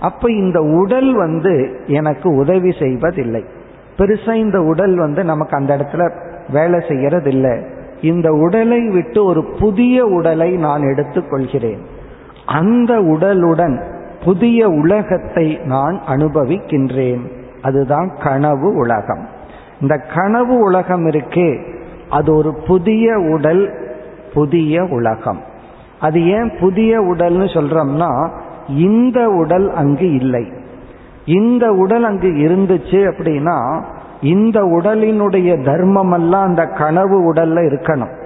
அப்ப இந்த உடல் வந்து எனக்கு உதவி செய்வதில்லை. பெருசா இந்த உடல் வந்து நமக்கு அந்த இடத்துல வேலை செய்யறதில்லை. இந்த உடலை விட்டு ஒரு புதிய உடலை நான் எடுத்துக்கொள்கிறேன். அந்த உடலுடன் புதிய உலகத்தை நான் அனுபவிக்கின்றேன். அதுதான் கனவு உலகம். இந்த கனவு உலகம் இருக்கே அது ஒரு புதிய உடல் புதிய உலகம். அது ஏன் புதிய உடல்னு சொல்றோம்னா இந்த உடல் அங்கு இல்லை. இந்த உடல் அங்கு இருந்துச்சு அப்படின்னா இந்த உடலினுடைய தர்மம் எல்லாம் அந்த கனவு உடல்ல இருக்கணும்.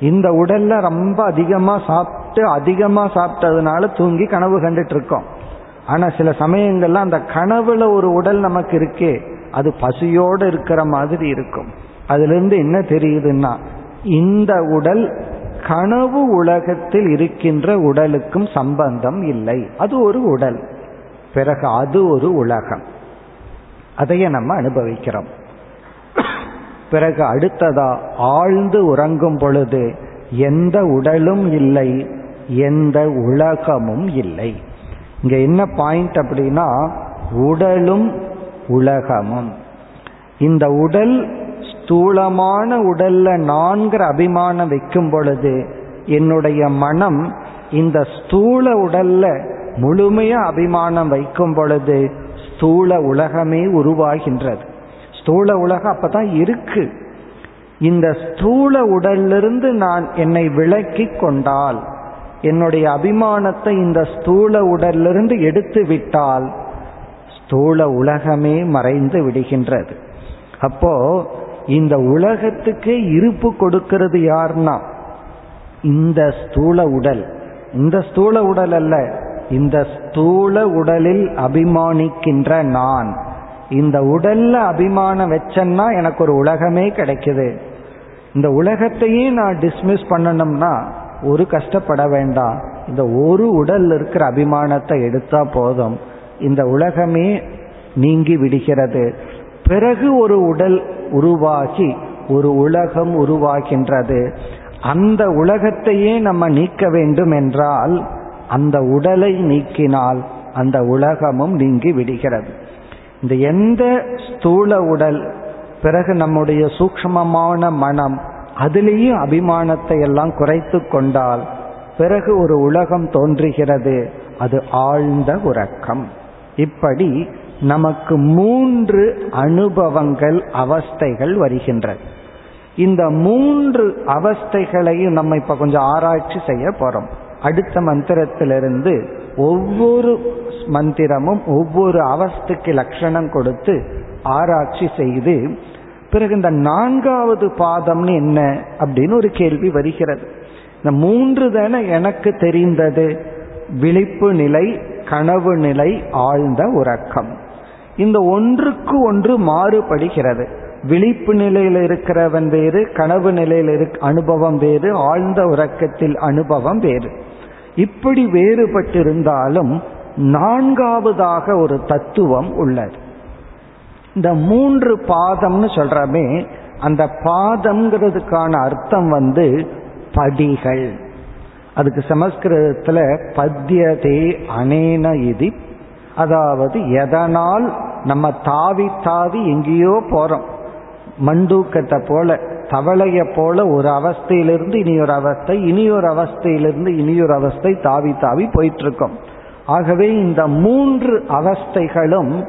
இந்த உடல்ல ரொம்ப அதிகமா சாப்பிட்டு அதிகமா சாப்பிட்டதுனால தூங்கி கனவு கண்டுட்டு இருக்கோம் ஆனா சில சமயங்கள்ல அந்த கனவுல ஒரு உடல் நமக்கு இருக்கே அது பசியோடு இருக்கிற மாதிரி இருக்கும். அதுல இருந்து என்ன தெரியுதுன்னா இந்த உடல் கனவு உலகத்தில் இருக்கின்ற உடலுக்கும் சம்பந்தம் இல்லை. அது ஒரு உடல். பிறகு அது ஒரு உலகம். அதையே நம்ம அனுபவிக்கிறோம். பிறகு அடுத்ததா ஆழ்ந்து உறங்கும் பொழுது எந்த உடலும் இல்லை எந்த உலகமும் இல்லை. இங்க என்ன பாயிண்ட் அப்படின்னா உடலும் உலகமும். இந்த உடல் ஸ்தூலமான உடல்ல நான்கிற அபிமானம் வைக்கும் பொழுது என்னுடைய மனம் இந்த ஸ்தூல உடல்ல முழுமையா அபிமானம் வைக்கும் பொழுது ஸ்தூல உலகமே உருவாகின்றது. ஸ்தூல உலகம் அப்பதான் இருக்கு. இந்த ஸ்தூல உடலிலிருந்து நான் என்னை விளக்கி கொண்டால் என்னுடைய அபிமானத்தை இந்த ஸ்தூல உடலிலிருந்து எடுத்து விட்டால் ஸ்தூல உலகமே மறைந்து விடுகின்றது. அப்போ இந்த உலகத்துக்கே இருப்பு கொடுக்கிறது யார்னா? இந்த ஸ்தூல உடல். இந்த ஸ்தூல உடல் அல்ல. இந்த ஸ்தூல உடலில் அபிமானிக்கின்ற நான். இந்த உடல்ல அபிமானம் வச்சேன்னா எனக்கு ஒரு உலகமே கிடைக்குது. இந்த உலகத்தையே நான் டிஸ்மிஸ் பண்ணணும்னா ஒரு கஷ்டப்பட வேண்டாம். இந்த ஒரு உடல் இருக்கிற அபிமானத்தை எடுத்தா போதும். இந்த உலகமே நீங்கி விடுகிறது. பிறகு ஒரு உடல் உருவாகி ஒரு உலகம் உருவாகின்றது. அந்த உலகத்தையே நம்ம நீக்க வேண்டும் என்றால் அந்த உடலை நீக்கினால் அந்த உலகமும் நீங்கி விடுகிறது. இந்த எந்த ஸ்தூல உடல் பிறகு நம்முடைய சூக்மமான மனம் அதிலேயும் அபிமானத்தை எல்லாம் குறைத்து கொண்டால் பிறகு ஒரு உலகம் தோன்றுகிறது அது ஆழ்ந்த உறக்கம். இப்படி நமக்கு மூன்று அனுபவங்கள் அவஸ்தைகள் வருகின்றது. இந்த மூன்று அவஸ்தைகளையும் நம்ம இப்ப கொஞ்சம் ஆராய்ச்சி செய்ய போறோம். அடுத்த மந்திரத்திலிருந்து ஒவ்வொரு மந்திரமும் ஒவ்வொரு அவஸ்துக்கு லட்சணம் கொடுத்து ஆராய்ச்சி செய்து பிறகு இந்த நான்காவது பாதம்னு என்ன அப்படின்னு ஒரு கேள்வி வருகிறது. இந்த மூன்று தானே எனக்கு தெரிந்தது. விழிப்பு நிலை கனவு நிலை ஆழ்ந்த உறக்கம். இந்த ஒன்றுக்கு ஒன்று மாறுபடுகிறது. விழிப்பு நிலையில் இருக்கிறவன் வேறு கனவு நிலையில் இருக்க அனுபவம் வேறு ஆழ்ந்த உறக்கத்தில் அனுபவம் வேறு. இப்படி வேறுபட்டிருந்தாலும் நான்காவதாக ஒரு தத்துவம் உள்ளது. இந்த மூன்று பாதம்னு சொல்றமே அந்த பாதம்ங்கிறதுக்கான அர்த்தம் வந்து படிகள். அதுக்கு சமஸ்கிருதத்தில் பத்தியதே அனேன இது அதாவது எதனால் நம்ம தாவி தாவி எங்கேயோ போறோம். மண்டூக்கத்தை போல தவளைய போல ஒரு அவஸ்தையிலிருந்து இனி ஒரு அவஸ்தை இனி ஒரு அவஸ்தையிலிருந்து இனி ஒரு அவஸ்தை தாவி தாவி போயிட்டு இருக்கோம் ஆகவே இந்த மூன்று அவஸ்தைகளும்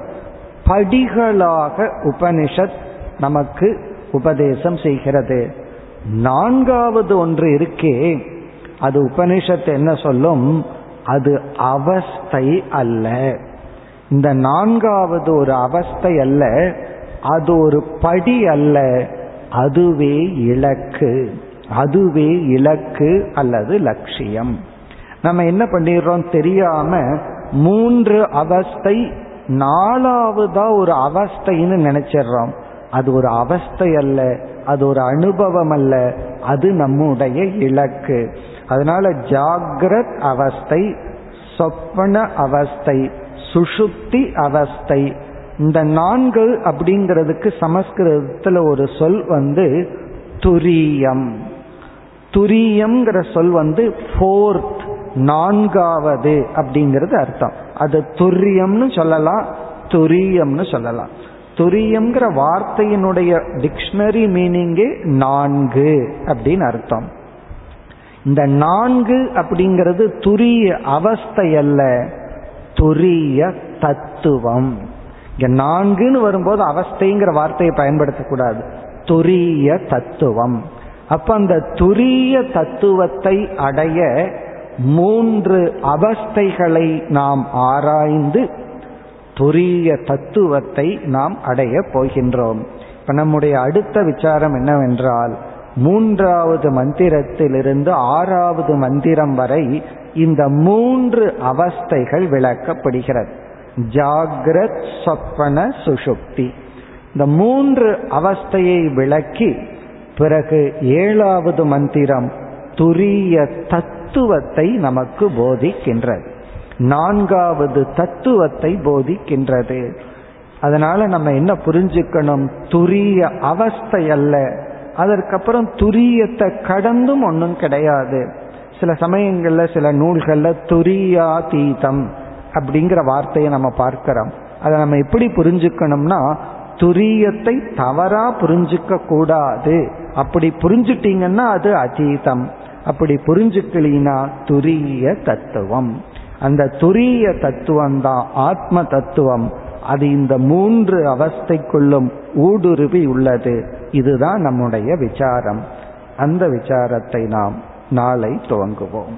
படிகளாக உபனிஷத் நமக்கு உபதேசம் செய்கிறது. நான்காவது ஒன்று இருக்கே அது உபனிஷத்து என்ன சொல்லும்? அது அவஸ்தை அல்ல. இந்த நான்காவது ஒரு அவஸ்தை அல்ல அது ஒரு படி அல்ல அதுவே இலக்கு. அதுவே இலக்கு அல்லது லட்சியம். நம்ம என்ன பண்ணிடுறோம் தெரியாம மூன்று அவஸ்தை நாலாவதா ஒரு அவஸ்தைன்னு நினைச்சிடுறோம். அது ஒரு அவஸ்தை அல்ல அது ஒரு அனுபவம் அல்ல அது நம்முடைய இலக்கு. அதனால ஜாகிரத் அவஸ்தை சொப்பன அவஸ்தை சுஷுப்தி அவஸ்தை இந்த நான்கு அப்படிங்கிறதுக்கு சமஸ்கிருதத்தில் ஒரு சொல் வந்து துரியம். துரியம்ங்கிற சொல் வந்து ஃபோர்த் நான்காவது அப்படிங்கிறது அர்த்தம். அது துரியம்னு சொல்லலாம் துரியம்னு சொல்லலாம். துரியம்ங்கிற வார்த்தையினுடைய டிக்ஷனரி மீனிங்கே நான்கு அப்படின்னு அர்த்தம். இந்த நான்கு அப்படிங்கிறது துரிய அவஸ்தை அல்ல துரிய தத்துவம். இங்க நான்குன்னு வரும்போது அவஸ்தைங்கிற வார்த்தையை பயன்படுத்தக்கூடாது. துரிய தத்துவம். அப்ப அந்த துரிய தத்துவத்தை அடைய மூன்று அவஸ்தைகளை நாம் ஆராய்ந்து துரிய தத்துவத்தை நாம் அடைய போகின்றோம். இப்ப நம்முடைய அடுத்த விசாரம் என்னவென்றால் மூன்றாவது மந்திரத்திலிருந்து ஆறாவது மந்திரம் வரை இந்த மூன்று அவஸ்தைகள் விளக்கப்படுகிறது. ஜாகிரத் சொப்பன சுஷுப்தி. இந்த மூன்று அவஸ்தையை விளக்கி பிறகு ஏழாவது மந்திரம் துரிய தத்துவத்தை நமக்கு போதிக்கின்றது. நான்காவது தத்துவத்தை போதிக்கின்றது. அதனால நம்ம என்ன புரிஞ்சுக்கணும்? துரிய அவஸ்தை அல்ல. அதற்கப்புறம் துரியத்தை கடந்தும் ஒன்றும் கிடையாது. சில சமயங்கள்ல சில நூல்கள்ல துரியாதீதம். அப்படிங்கிற வார்த்தையை நம்ம பார்க்கிறோம். அதை நம்ம எப்படி புரிஞ்சுக்கணும்னா துரியத்தை தவறா புரிஞ்சுக்க கூடாது. அப்படி புரிஞ்சுட்டீங்கன்னா அது அதீதம். அப்படி புரிஞ்சுக்கலினா துரிய தத்துவம். அந்த துரிய தத்துவம் தான் ஆத்ம தத்துவம். அது இந்த மூன்று அவஸ்தைக்குள்ளும் ஊடுருவி உள்ளது. இதுதான் நம்முடைய விசாரம். அந்த விசாரத்தை நாம் நாளை துவங்குவோம்.